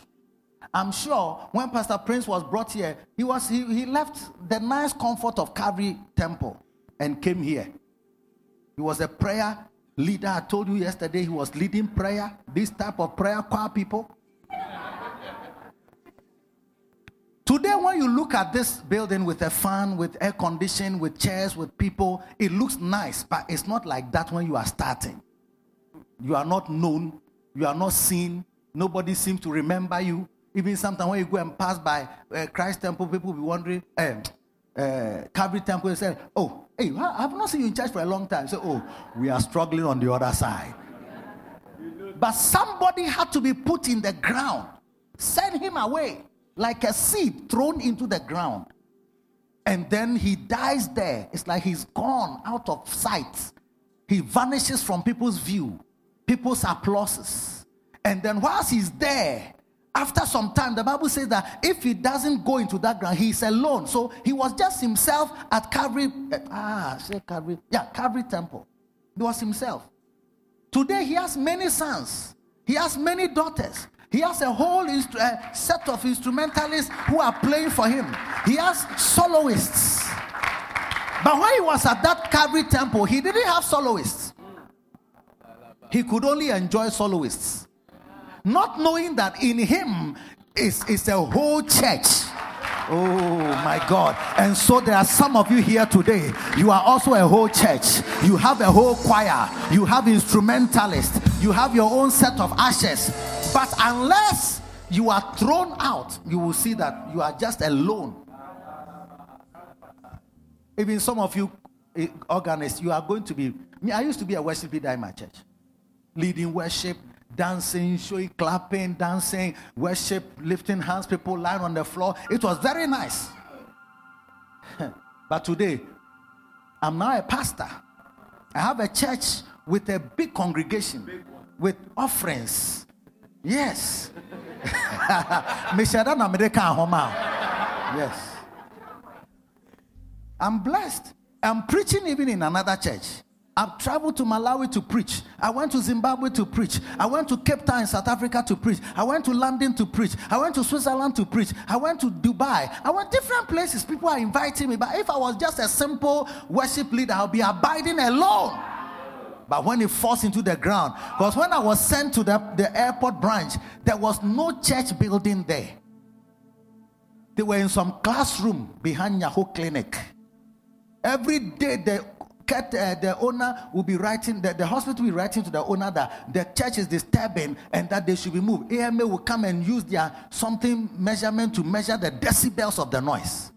I'm sure when Pastor Prince was brought here, he was he, he left the nice comfort of Calvary Temple and came here. He was a prayer leader. I told you yesterday he was leading prayer, this type of prayer choir people. Today, when you look at this building with a fan, with air conditioning, with chairs, with people, it looks nice, but it's not like that when you are starting. You are not known, you are not seen, nobody seems to remember you. Even sometimes when you go and pass by uh, Christ Temple, people will be wondering, uh, uh, Calvary Temple, they say, Oh, hey, I have not seen you in church for a long time. Say, Oh, we are struggling on the other side. But somebody had to be put in the ground, send him away like a seed thrown into the ground. And then he dies there. It's like he's gone out of sight. He vanishes from people's view, people's applauses. And then whilst he's there, after some time, the Bible says that if he doesn't go into that ground, he's alone. So he was just himself at Calvary. Ah, say Calvary. Yeah, Calvary Temple. He was himself. Today he has many sons. He has many daughters. He has a whole instru- uh, set of instrumentalists who are playing for him. He has soloists. But when he was at that Calvary temple, he didn't have soloists. He could only enjoy soloists. Not knowing that in him is, is a whole church. Oh my God. And so there are some of you here today. You are also a whole church. You have a whole choir. You have instrumentalists. You have your own set of ashes but unless you are thrown out, you will see that you are just alone. Even some of you eh, organists, you are going to be. Me, I used to be a worship leader in my church, leading worship, dancing, showing, clapping, dancing, worship, lifting hands, people lying on the floor. It was very nice. but today, I'm now a pastor. I have a church with a big congregation, with offerings, Yes. Meshada na homa. Yes. I'm blessed. I'm preaching even in another church. I've traveled to Malawi to preach. I went to Zimbabwe to preach. I went to Cape Town in South Africa to preach. I went to London to preach. I went to Switzerland to preach. I went to Dubai. I went to different places. People are inviting me. But if I was just a simple worship leader, I'll be abiding alone. But when it falls into the ground, because when I was sent to the, the airport branch, there was no church building there. They were in some classroom behind Nyaho Clinic. Every day, the uh, the owner will be writing, the, the hospital will be writing to the owner that the church is disturbing and that they should be moved. AMA will come and use their something measurement to measure the decibels of the noise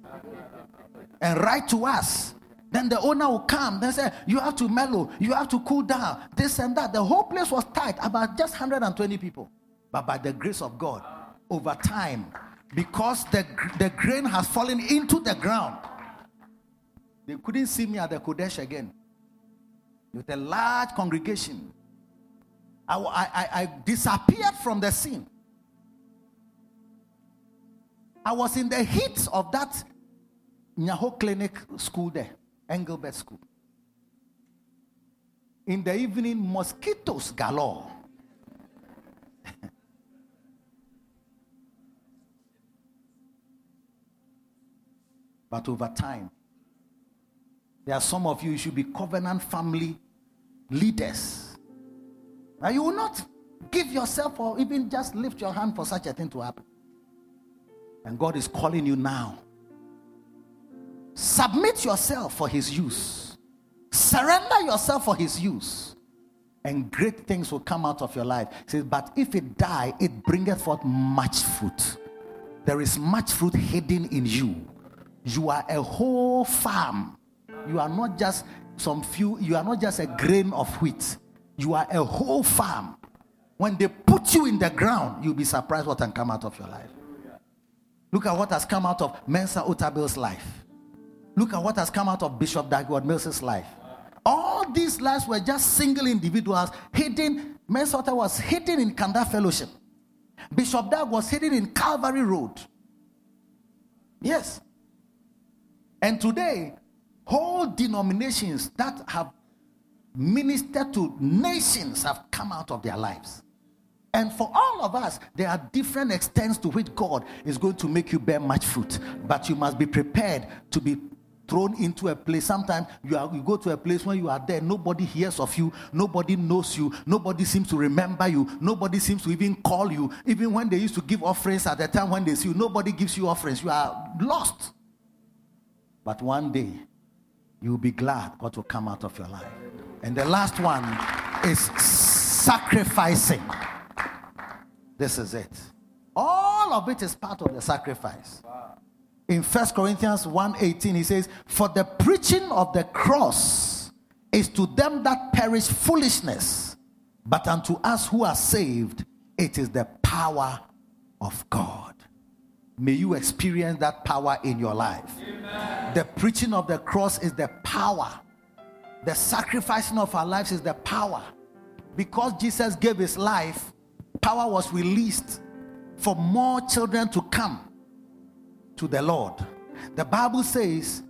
and write to us. Then the owner will come. They say, You have to mellow, you have to cool down, this and that. The whole place was tight, about just 120 people. But by the grace of God, over time, because the, the grain has fallen into the ground, they couldn't see me at the Qodesh again with a large congregation. I, I, I disappeared from the scene. I was in the heat of that Nyaho Clinic school there, Engelbert School. In the evening, mosquitoes galore. but over time, there are some of you, you should be covenant family leaders. Now, you will not give yourself or even just lift your hand for such a thing to happen. And God is calling you now. Submit yourself for His use, surrender yourself for His use, and great things will come out of your life. He says, But if it die, it bringeth forth much fruit. There is much fruit hidden in you. You are a whole farm you are not just some few, you are not just a grain of wheat. You are a whole farm. When they put you in the ground, you'll be surprised what can come out of your life. Look at what has come out of Mensa Otabil's life. Look at what has come out of Bishop Dagwood Heward-Mills's life. All these lives were just single individuals hidden. Mensa Otabil was hidden in Kanda Fellowship. Bishop Dag was hidden in Calvary Road. Yes. And today, whole denominations that have ministered to nations have come out of their lives. And for all of us, there are different extents to which God is going to make you bear much fruit. But you must be prepared to be thrown into a place. Sometimes you, are, you go to a place when you are there, nobody hears of you, nobody knows you, nobody seems to remember you, nobody seems to even call you. Even when they used to give offerings at the time when they see you, nobody gives you offerings. You are lost. But one day, you'll be glad what will come out of your life. And the last one is sacrificing. This is it. All of it is part of the sacrifice. In First Corinthians 1:18, he says, For the preaching of the cross is to them that perish foolishness, but unto us who are saved, it is the power of God. May you experience that power in your life. Amen. The preaching of the cross is the power. The sacrificing of our lives is the power. Because Jesus gave his life, power was released for more children to come to the Lord. The Bible says,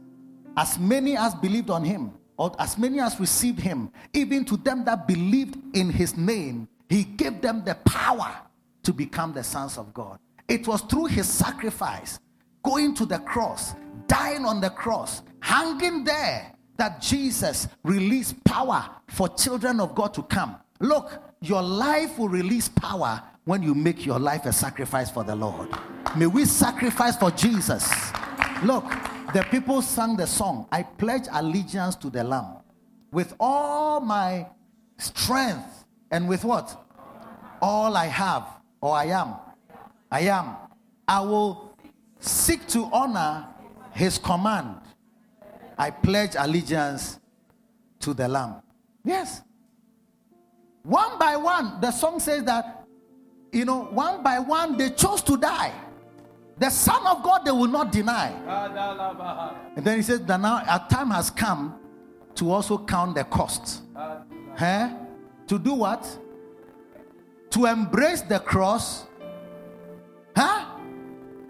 as many as believed on him, or as many as received him, even to them that believed in his name, he gave them the power to become the sons of God. It was through his sacrifice, going to the cross, dying on the cross, hanging there, that Jesus released power for children of God to come. Look, your life will release power when you make your life a sacrifice for the Lord. May we sacrifice for Jesus. Look, the people sang the song, I pledge allegiance to the Lamb with all my strength and with what? All I have or I am. I am. I will seek to honor his command. I pledge allegiance to the Lamb. Yes. One by one, the song says that, you know, one by one they chose to die. The Son of God they will not deny. And then he says that now a time has come to also count the cost. Huh? To do what? To embrace the cross?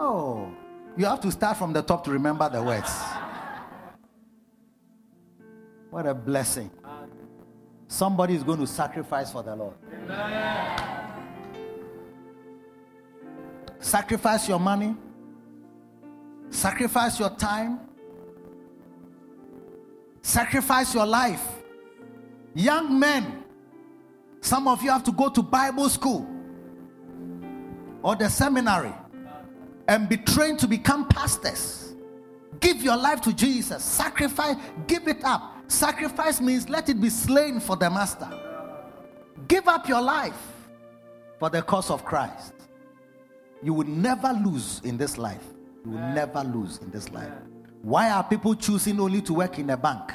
Oh, You have to start from the top to remember the words. What a blessing. Somebody is going to sacrifice for the Lord. Sacrifice your money, sacrifice your time, sacrifice your life. Young men, some of you have to go to Bible school or the seminary and be trained to become pastors. Give your life to Jesus. Sacrifice, give it up. Sacrifice means let it be slain for the master. Give up your life for the cause of Christ. You will never lose in this life. You will never lose in this life. Why are people choosing only to work in a bank?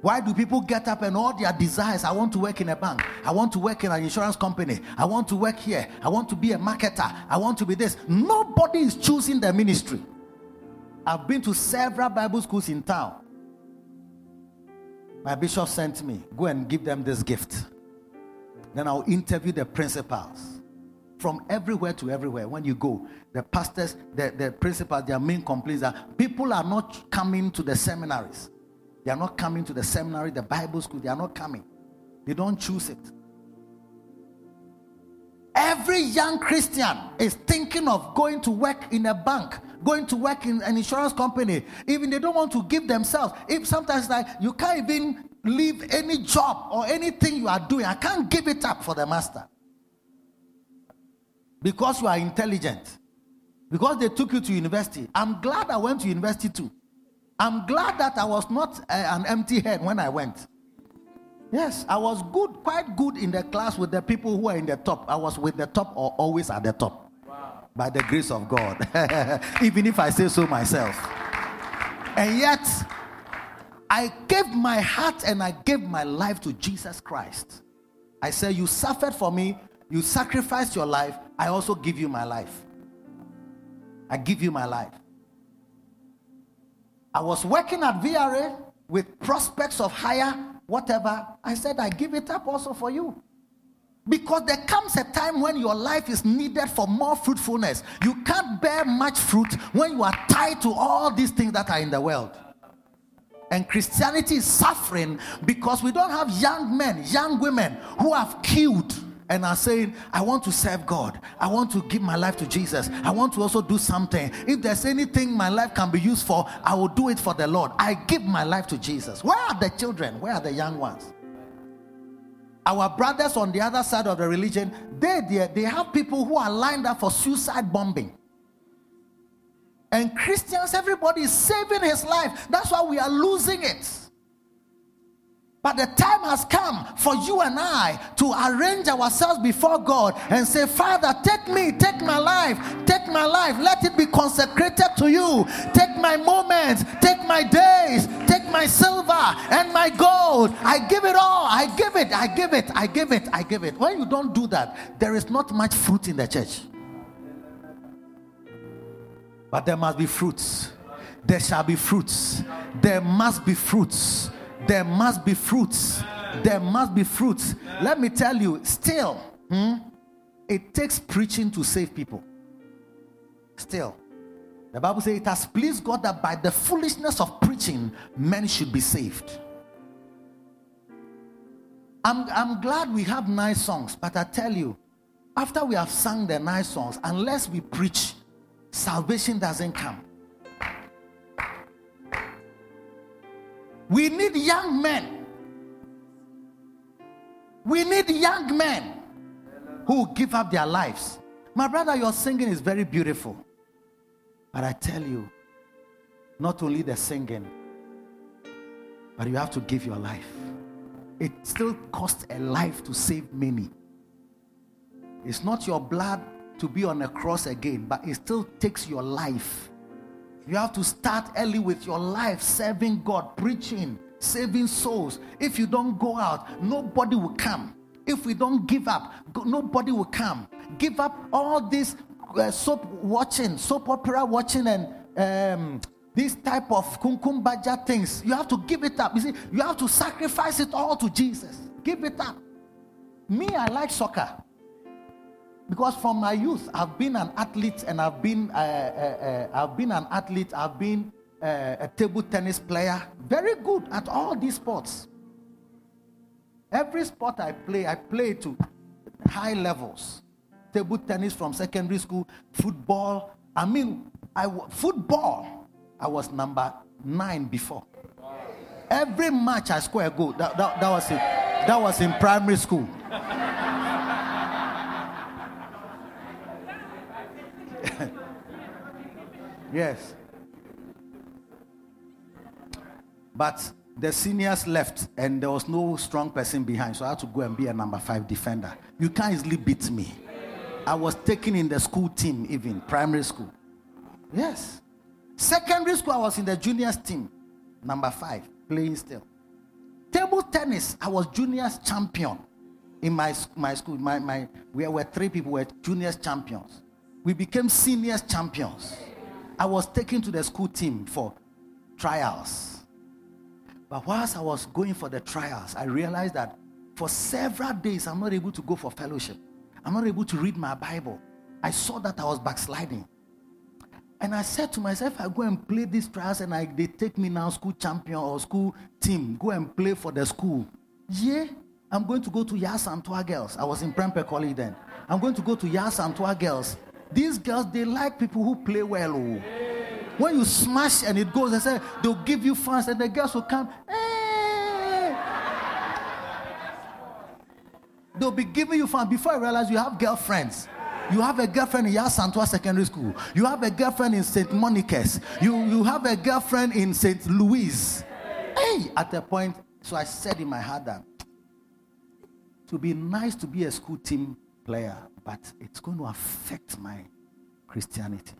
Why do people get up and all their desires? I want to work in a bank. I want to work in an insurance company. I want to work here. I want to be a marketer. I want to be this. Nobody is choosing the ministry. I've been to several Bible schools in town. My bishop sent me, go and give them this gift. Then I'll interview the principals from everywhere to everywhere. When you go, the pastors, the, the principals, their main complaints are people are not coming to the seminaries. They are not coming to the seminary, the Bible school. They are not coming. They don't choose it. Every young Christian is thinking of going to work in a bank, going to work in an insurance company. Even they don't want to give themselves. If sometimes like you can't even leave any job or anything you are doing, I can't give it up for the master because you are intelligent, because they took you to university. I'm glad I went to university too. I'm glad that I was not uh, an empty head when I went. Yes, I was good, quite good in the class with the people who are in the top. I was with the top or always at the top. Wow. By the grace of God. Even if I say so myself. And yet, I gave my heart and I gave my life to Jesus Christ. I said, You suffered for me, you sacrificed your life, I also give you my life. I give you my life. I was working at VRA with prospects of higher whatever. I said, I give it up also for you. Because there comes a time when your life is needed for more fruitfulness. You can't bear much fruit when you are tied to all these things that are in the world. And Christianity is suffering because we don't have young men, young women who have killed and are saying, I want to serve God. I want to give my life to Jesus. I want to also do something. If there's anything my life can be used for, I will do it for the Lord. I give my life to Jesus. Where are the children? Where are the young ones? Our brothers on the other side of the religion, they, they, they have people who are lined up for suicide bombing. And Christians, everybody is saving his life. That's why we are losing it. But the time has come for you and I to arrange ourselves before God and say, Father, take me, take my life, take my life, let it be consecrated to you. Take my moments, take my days, take my silver and my gold. I give it all. I give it, I give it, I give it, I give it. When you don't do that, there is not much fruit in the church. But there must be fruits. There shall be fruits. There must be fruits there must be fruits. There must be fruits. Let me tell you, still, hmm, it takes preaching to save people. Still. The Bible says it has pleased God that by the foolishness of preaching, men should be saved. I'm, I'm glad we have nice songs, but I tell you, after we have sung the nice songs, unless we preach, salvation doesn't come. We need young men. We need young men who give up their lives. My brother, your singing is very beautiful. But I tell you, not only the singing, but you have to give your life. It still costs a life to save many. It's not your blood to be on a cross again, but it still takes your life you have to start early with your life, serving God, preaching, saving souls. If you don't go out, nobody will come. If we don't give up, nobody will come. Give up all this uh, soap watching, soap opera watching, and um, this type of kumkumbaja things. You have to give it up. You see, you have to sacrifice it all to Jesus. Give it up. Me, I like soccer. Because from my youth, I've been an athlete and I've been, uh, uh, uh, I've been an athlete, I've been uh, a table tennis player, very good at all these sports. Every sport I play, I play to high levels. Table tennis from secondary school, football. I mean, I football. I was number nine before. Every match I score a goal. That, that, that was in, that was in primary school. Yes. But the seniors left and there was no strong person behind, so I had to go and be a number five defender. You can't easily beat me. I was taken in the school team, even primary school. Yes. Secondary school, I was in the juniors team, number five, playing still. Table tennis, I was juniors champion in my, my school. My, my, we were three people were juniors champions. We became seniors champions. I was taken to the school team for trials. But whilst I was going for the trials, I realized that for several days I'm not able to go for fellowship. I'm not able to read my Bible. I saw that I was backsliding. And I said to myself, I go and play these trials and I, they take me now school champion or school team, go and play for the school. Yeah, I'm going to go to Asantewaa girls. I was in Prempeh College then. I'm going to go to Asantewaa girls. These girls, they like people who play well. Oh. When you smash and it goes, they say they'll give you fans, and the girls will come. Hey! They'll be giving you fans before you realize you have girlfriends. You have a girlfriend in Yaa Asantewaa Secondary School. You have a girlfriend in St. Monica's. You, you have a girlfriend in St. Louis. Hey, at a point, so I said in my heart that to be nice to be a school team player, but it's going to affect my Christianity.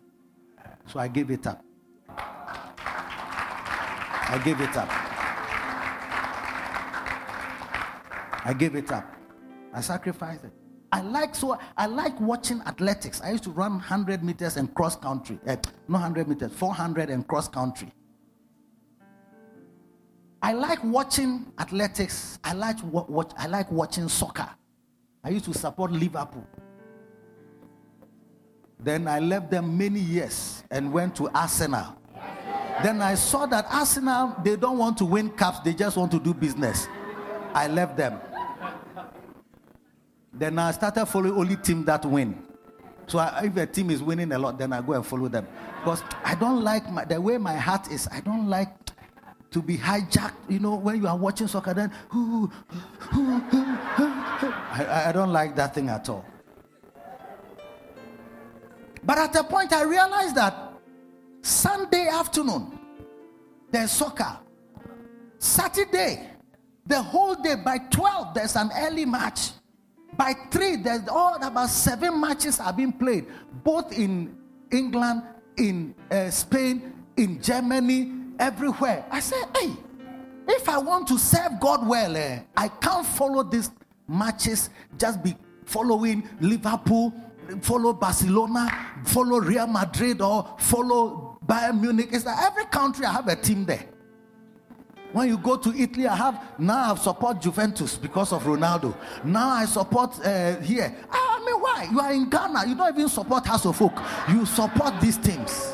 So I gave it up. I gave it up. I gave it up. I sacrificed it. I like so I like watching athletics. I used to run 100 meters and cross country. Uh, not 100 meters, 400 and cross country. I like watching athletics. I like watch, I like watching soccer. I used to support Liverpool. Then I left them many years and went to Arsenal. Then I saw that Arsenal, they don't want to win cups, they just want to do business. I left them. Then I started following only team that win. So I, if a team is winning a lot, then I go and follow them. Because I don't like my, the way my heart is. I don't like to be hijacked. You know, when you are watching soccer, then I, I don't like that thing at all. But at a point, I realized that Sunday afternoon, there's soccer. Saturday, the whole day, by 12, there's an early match. By 3, there's all about seven matches have been played, both in England, in uh, Spain, in Germany, everywhere. I said, hey, if I want to serve God well, eh, I can't follow these matches, just be following Liverpool, follow Barcelona, follow Real Madrid, or follow Bayern Munich. It's like every country I have a team there. When you go to Italy, I have now I support Juventus because of Ronaldo. Now I support uh, here. I mean, why? You are in Ghana. You don't even support Hearts of Oak. You support these teams.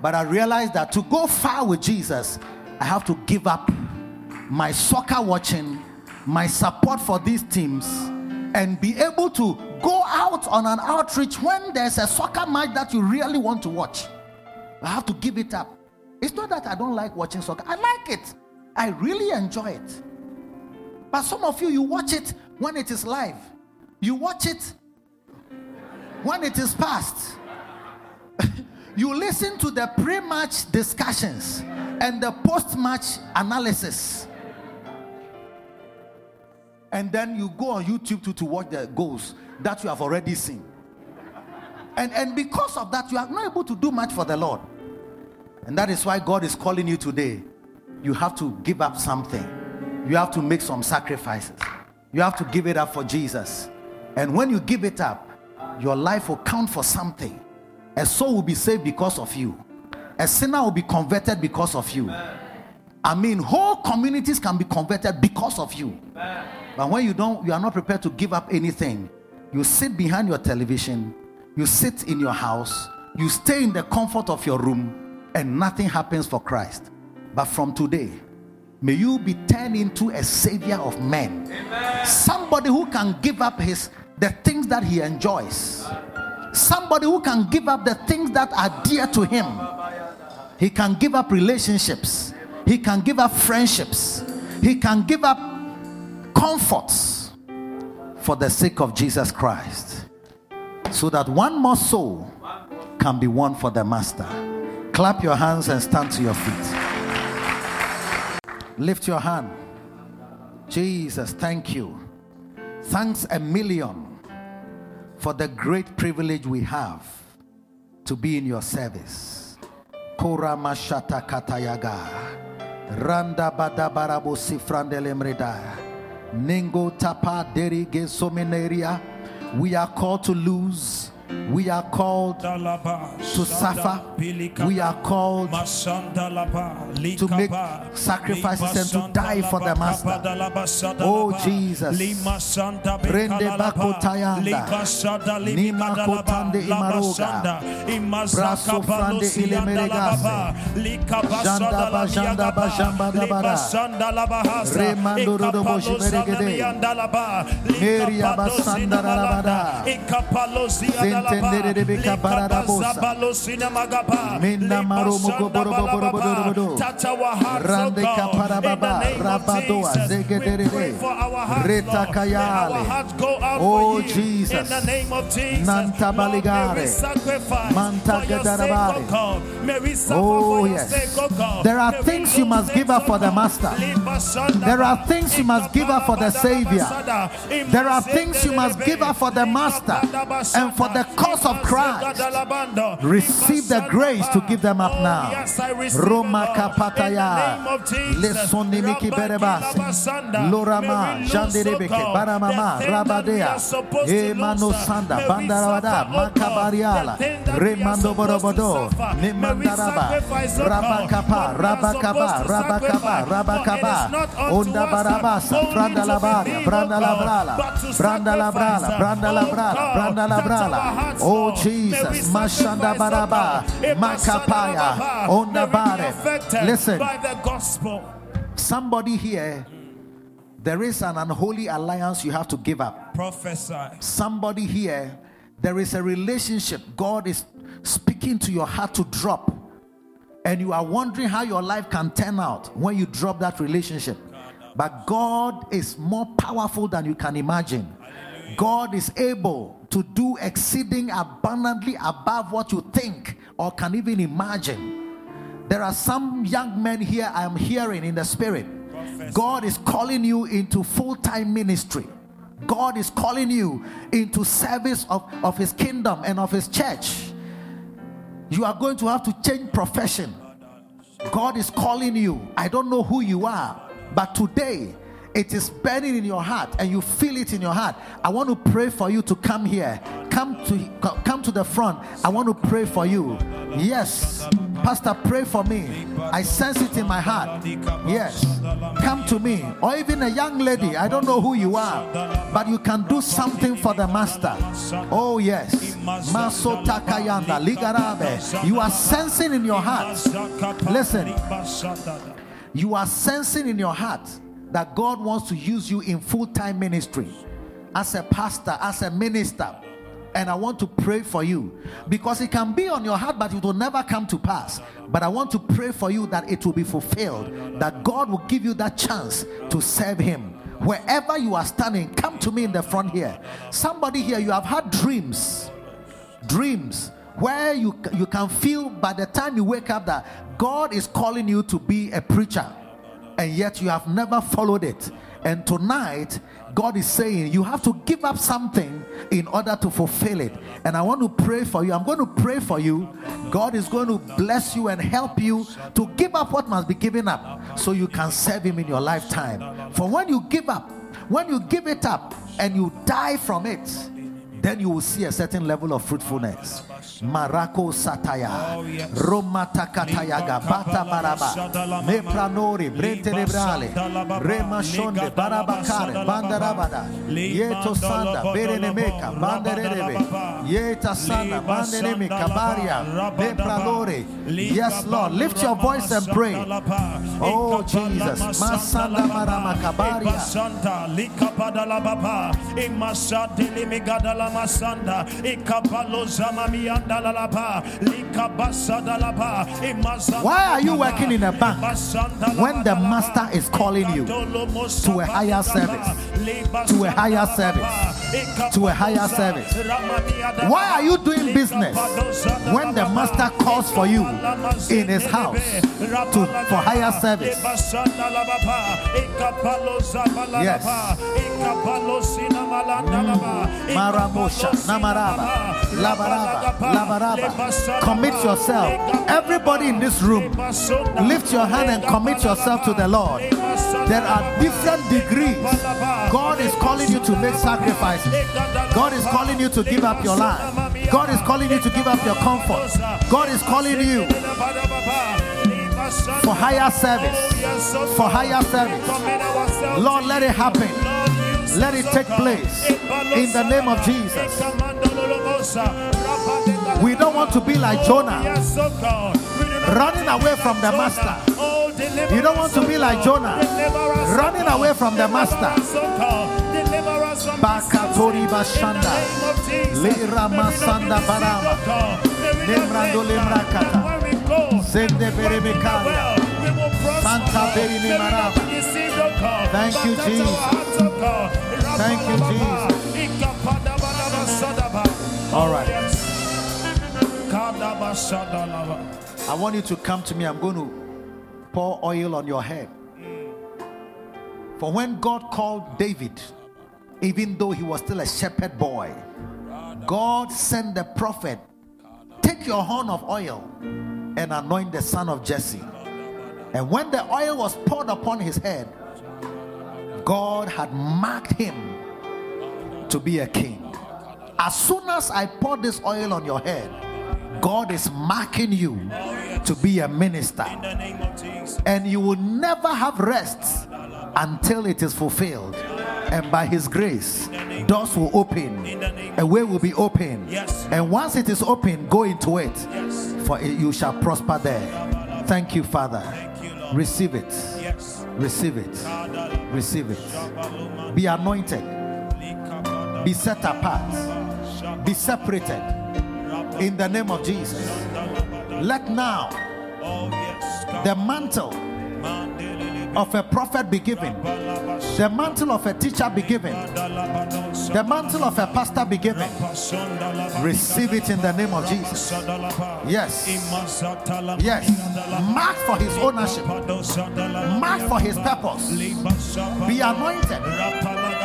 But I realized that to go far with Jesus, I have to give up my soccer watching, my support for these teams, and be able to go out on an outreach when there's a soccer match that you really want to watch. I have to give it up. It's not that I don't like watching soccer, I like it. I really enjoy it. But some of you, you watch it when it is live, you watch it when it is past. you listen to the pre match discussions and the post match analysis. And then you go on YouTube to, to watch the goals that you have already seen. And, and because of that, you are not able to do much for the Lord. And that is why God is calling you today. You have to give up something, you have to make some sacrifices, you have to give it up for Jesus. And when you give it up, your life will count for something. A soul will be saved because of you, a sinner will be converted because of you. I mean, whole communities can be converted because of you. But when you don't, you are not prepared to give up anything, You sit behind your television, you sit in your house, you stay in the comfort of your room, and nothing happens for Christ. But from today, may you be turned into a savior of men. Amen. Somebody who can give up his the things that he enjoys. Somebody who can give up the things that are dear to him. He can give up relationships. He can give up friendships. He can give up comforts for the sake of Jesus Christ. So that one more soul can be won for the master. Clap your hands and stand to your feet. Lift your hand. Jesus, thank you. Thanks a million for the great privilege we have to be in your service. Kora mashata katayaga. Randa badabarabo sifrandelemreda. Ningo tapa deri gesomeneria. We are called to lose we are called to suffer. We are called to make sacrifices and to die for the Master. Oh Jesus. Rende bakotayanda. Nima kotande imaroga. Braso frande ilemeregase. Janda bajanda bajamba dabara. Remando rodo boshi meregede. Meria basanda rabada. Zentendere de beka barada bosa. Minna marumu goboro goboro goboro Rande kapara baba rabadoa zegedere de. Reta kayale. Oh Jesus. Manta gadarabare. Oh yes. There are things you must give up for the master. There are things you must give up for the savior. There are things you must give up for the master and for the cause of Christ. Receive the grace to give them up now. Roma kapataya. Lesonimiki berebas. Lorama janderebeke baramama rabadea. Emano sanda bandarawada makabariala. Remando borobodo. Nimandaraba. Rabakapa rabakaba rabakaba rabakaba. Onda barabasa. Branda labaria. Branda labrala. Branda labrala. Branda labrala. Branda labrala. Oh Jesus, Mashanda Baraba, Makapaya, Ondabare. Listen, somebody here, there is an unholy alliance you have to give up. Prophesy. Somebody here, there is a relationship God is speaking to your heart to drop, and you are wondering how your life can turn out when you drop that relationship. But God is more powerful than you can imagine. God is able to do exceeding abundantly above what you think or can even imagine. There are some young men here I am hearing in the spirit. God is calling you into full time ministry. God is calling you into service of, of His kingdom and of His church. You are going to have to change profession. God is calling you. I don't know who you are, but today it is burning in your heart and you feel it in your heart. I want to pray for you to come here. Come to come to the front. I want to pray for you. Yes. Pastor pray for me. I sense it in my heart. Yes. Come to me. Or even a young lady. I don't know who you are but you can do something for the master. Oh yes. You are sensing in your heart. Listen. You are sensing in your heart that God wants to use you in full time ministry as a pastor, as a minister. And I want to pray for you because it can be on your heart, but it will never come to pass. But I want to pray for you that it will be fulfilled, that God will give you that chance to serve Him. Wherever you are standing, come to me in the front here. Somebody here, you have had dreams, dreams where you, you can feel by the time you wake up that God is calling you to be a preacher and yet you have never followed it. And tonight, God is saying you have to give up something in order to fulfill it. And I want to pray for you. I'm going to pray for you. God is going to bless you and help you to give up what must be given up so you can serve Him in your lifetime. For when you give up, when you give it up and you die from it, then you will see a certain level of fruitfulness. Marako Sataya, Oh, yes. Romata Katayaga, Bata Baraba, Mepranori, Rema Shonde, Barabakare, Bandarabada, Yeto Sanda, Berenemeka, Banderebe, Yeta Sanda, Bandenemeka, Baria, Mepranore. Yes, Lord, lift your voice and pray. Oh, Jesus. Masanda Marama Kabaria. Santa likapadala baba imasate limigadala masanda ikapalo zamami andala laba likabasada laba imazama Why are you working in a bank when the master is calling you to a higher service? To a higher service. To a higher service. Why are you doing business when the master calls for you in his house to for higher service? Yes. Maramosha, Namaraba, Labaraba. Commit yourself. Everybody in this room, lift your hand and commit yourself to the Lord. There are different degrees. God is calling you to make sacrifices. God is calling you to give up your life. God is calling you to give up your comfort. God is calling you for higher service. For higher service. Lord, let it happen. Let it take place in the name of Jesus. We don't want to be like Jonah, running away from the master. You don't want to be like Jonah, running away from the master. Bakatori Bashanda, Lira Masanda Barama, Lemrando Lemrakata, Sende Berebekaya, Santa Berimi Maraba. Thank you, Jesus. Thank you, Jesus. All right. I want you to come to me. I'm going to pour oil on your head. For when God called David, even though he was still a shepherd boy, God sent the prophet, Take your horn of oil and anoint the son of Jesse. And when the oil was poured upon his head, God had marked him to be a king. As soon as I pour this oil on your head, God is marking you to be a minister. And you will never have rest until it is fulfilled. And by His grace, doors will open, a way will be open. And once it is open, go into it, for you shall prosper there. Thank you, Father. Receive it. Receive it. Receive it. Be anointed. Be set apart. Be separated. In the name of Jesus. Let now the mantle of a prophet be given. The mantle of a teacher be given. The mantle of a pastor be given. Receive it in the name of Jesus. Yes. Yes. Mark for his ownership. Mark for his purpose. Be anointed.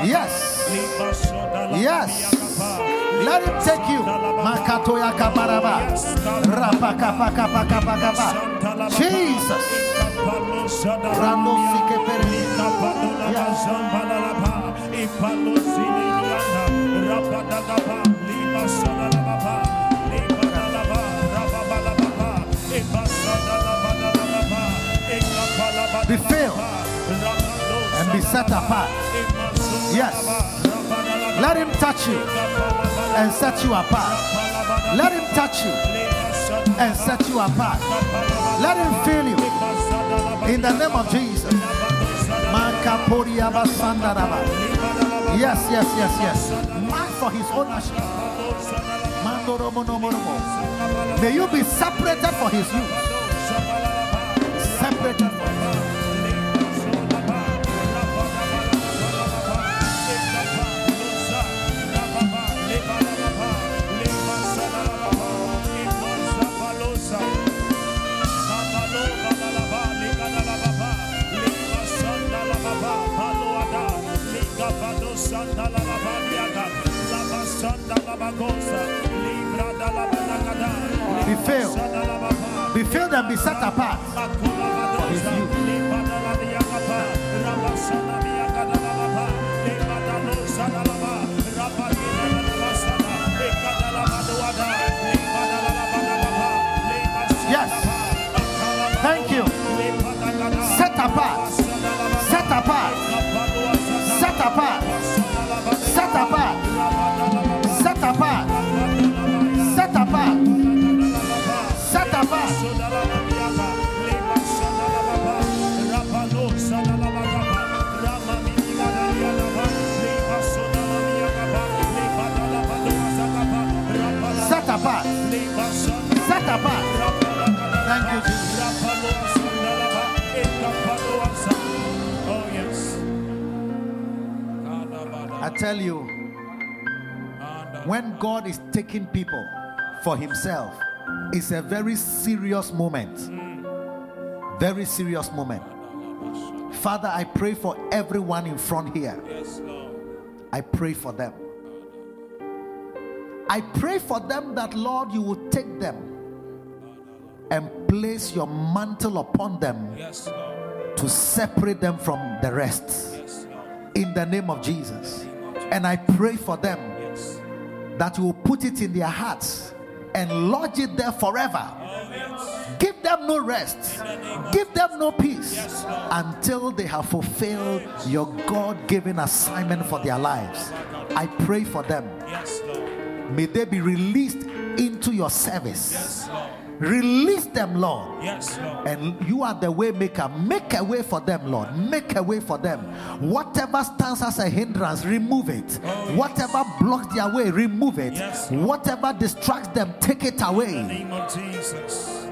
Yes. Yes. Let him take you. Makatoya kabaraba. Rapakapakapakapakapa. Jesus. Rando sikepere. Be filled and be set apart. Yes. Let him touch you and set you apart. Let him touch you and set you apart. Let him feel you in the name of Jesus. Yes, yes, yes, yes. Mark for his ownership. May you be separated for his use. Separated for his Be filled, be filled and be set apart. Yes. Thank you. Set apart set apart, set apart, set apart, set apart, set apart. Set apart. Set apart. Thank you, Jesus. Tell you, when God is taking people for Himself, it's a very serious moment. Very serious moment. Father, I pray for everyone in front here. I pray for them. I pray for them that, Lord, you will take them and place your mantle upon them to separate them from the rest in the name of Jesus. And I pray for them Yes. that you will put it in their hearts and lodge it there forever. Oh, yes. Give them no rest, give them no peace Yes, until they have fulfilled your God given assignment for their lives. I pray for them. Yes, Lord. May they be released into your service. Yes. Release them, Lord. Yes, Lord. And you are the way maker. Make a way for them, Lord. Make a way for them. Whatever stands as a hindrance, remove it. Oh, Whatever blocks their way, remove it. Yes. Whatever distracts them, take it away. In the name of Jesus.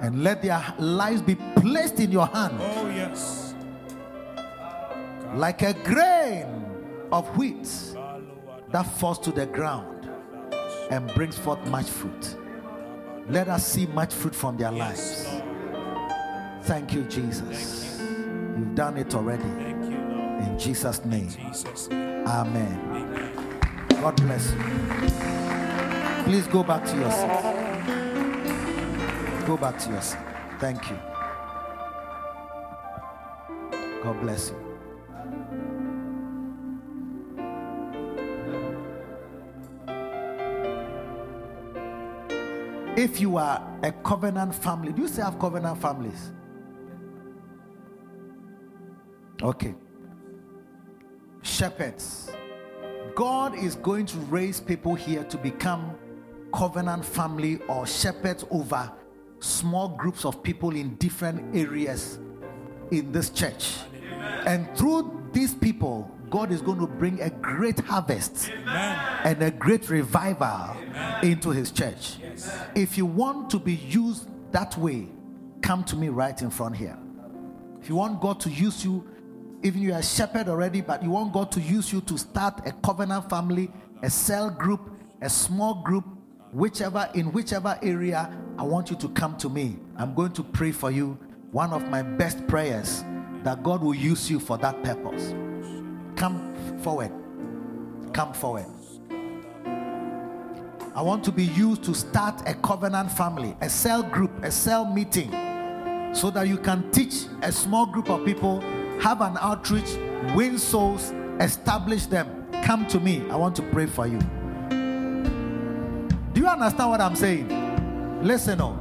And let their lives be placed in your hand Oh, yes. like a grain of wheat that falls to the ground and brings forth much fruit. Let us see much fruit from their Yes, lives. Lord. Thank you, Jesus. You've done it already. Thank you, Lord. In Jesus' name. Jesus. name. Amen. Amen. God bless you. Please go back to your seat. Go back to your seat. Thank you. God bless you. If you are a covenant family, do you still have covenant families? Okay. Shepherds. God is going to raise people here to become covenant family or shepherds over small groups of people in different areas in this church. And through these people, God is going to bring a great harvest and a great revival into his church. If you want to be used that way, come to me right in front here. If you want God to use you, even you are a shepherd already, but you want God to use you to start a covenant family, a cell group, a small group, whichever in whichever area, I want you to come to me. I'm going to pray for you. One of my best prayers that God will use you for that purpose. Come forward. Come forward. I want to be used to start a covenant family, a cell group, a cell meeting so that you can teach a small group of people, have an outreach, win souls, establish them. Come to me. I want to pray for you. Do you understand what I'm saying? Listen on.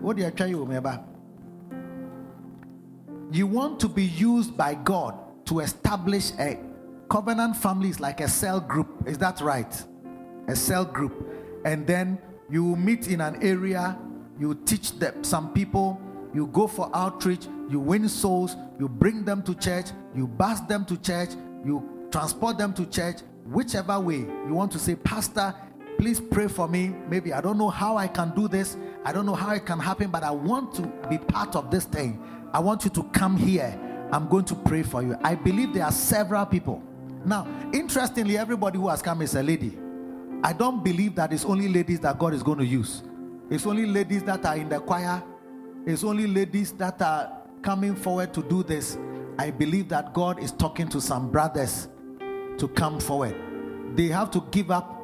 What do you tell you, remember? You want to be used by God to establish a covenant family is like a cell group. Is that right? A cell group. And then you meet in an area, you teach them some people, you go for outreach, you win souls, you bring them to church, you bus them to church, you transport them to church, whichever way you want to say, Pastor, please pray for me. Maybe I don't know how I can do this, I don't know how it can happen, but I want to be part of this thing. I want you to come here. I'm going to pray for you. I believe there are several people. Now, interestingly, everybody who has come is a lady. I don't believe that it's only ladies that God is going to use. It's only ladies that are in the choir. It's only ladies that are coming forward to do this. I believe that God is talking to some brothers to come forward. They have to give up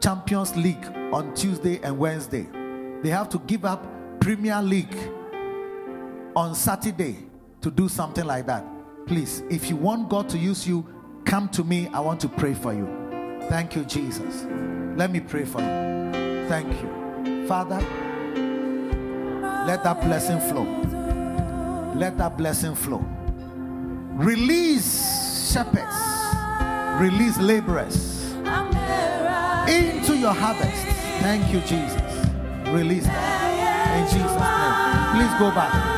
Champions League on Tuesday and Wednesday. They have to give up Premier League on Saturday to do something like that. Please, if you want God to use you, come to me. I want to pray for you. Thank you, Jesus. Let me pray for you. Thank you. Father, let that blessing flow. Let that blessing flow. Release shepherds, release laborers into your harvest. Thank you, Jesus. Release them in Jesus' name. Please go back.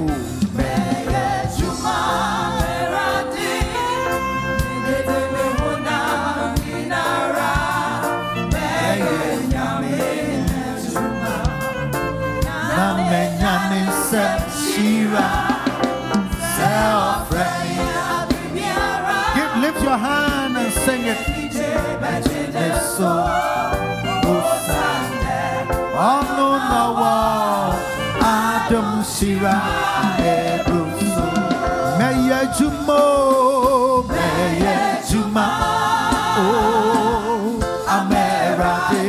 Sira Ebruso Meye Jumo Meye Juma Oh Amera De.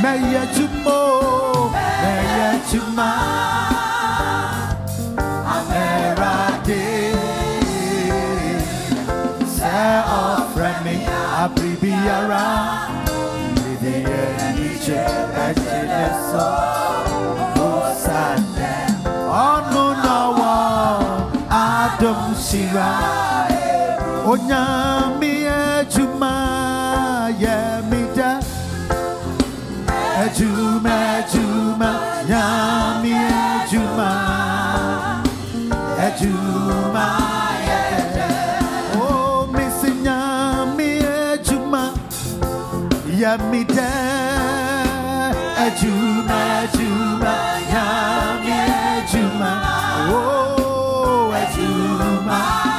Meye Jumo Meye Juma. Amera De. Se ofre mi Abribiara Lidia Niche Echeleso Amera De shira onyami ejuma yemida ejuma ejuma nyami ejuma. Ejuma oh missy nyami ejuma. Yemida ejuma ejuma nyami ejuma. Oh ejuma my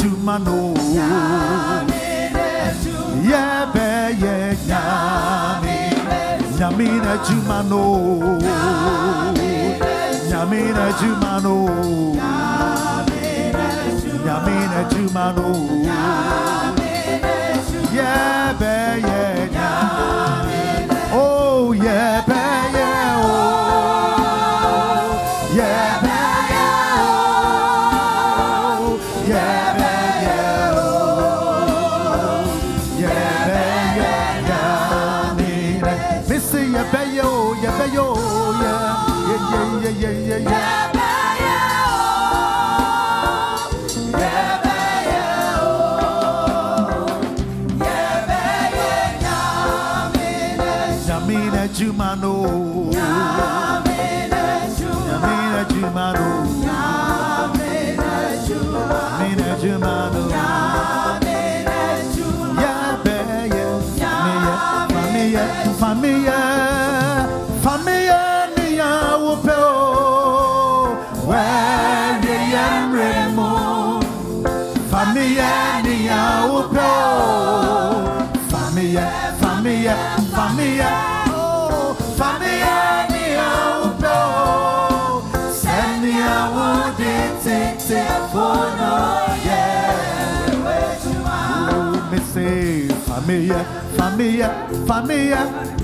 chumano yebe ye nyami nyamina chumano nyamina chumano nyamina chumano yebe ye família.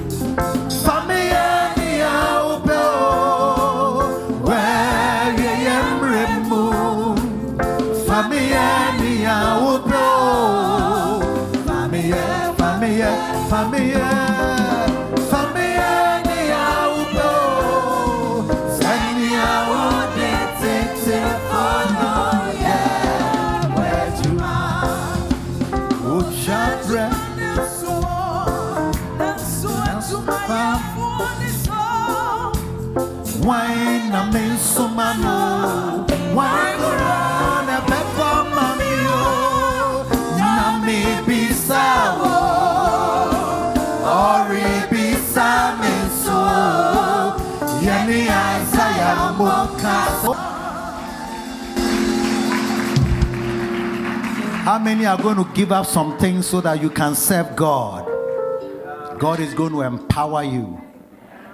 How many are going to give up some things so that you can serve God? God is going to empower you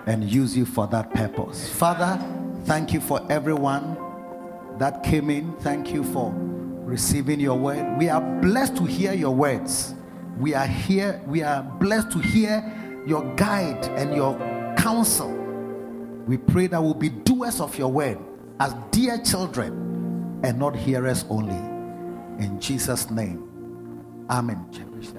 and use you for that purpose. Father, thank you for everyone that came in. Thank you for receiving your word. We are blessed to hear your words. We are here, we are blessed to hear your guide and your counsel. We pray that we'll be doers of your word as dear children and not hearers only. In Jesus' name. Amen. Cherish.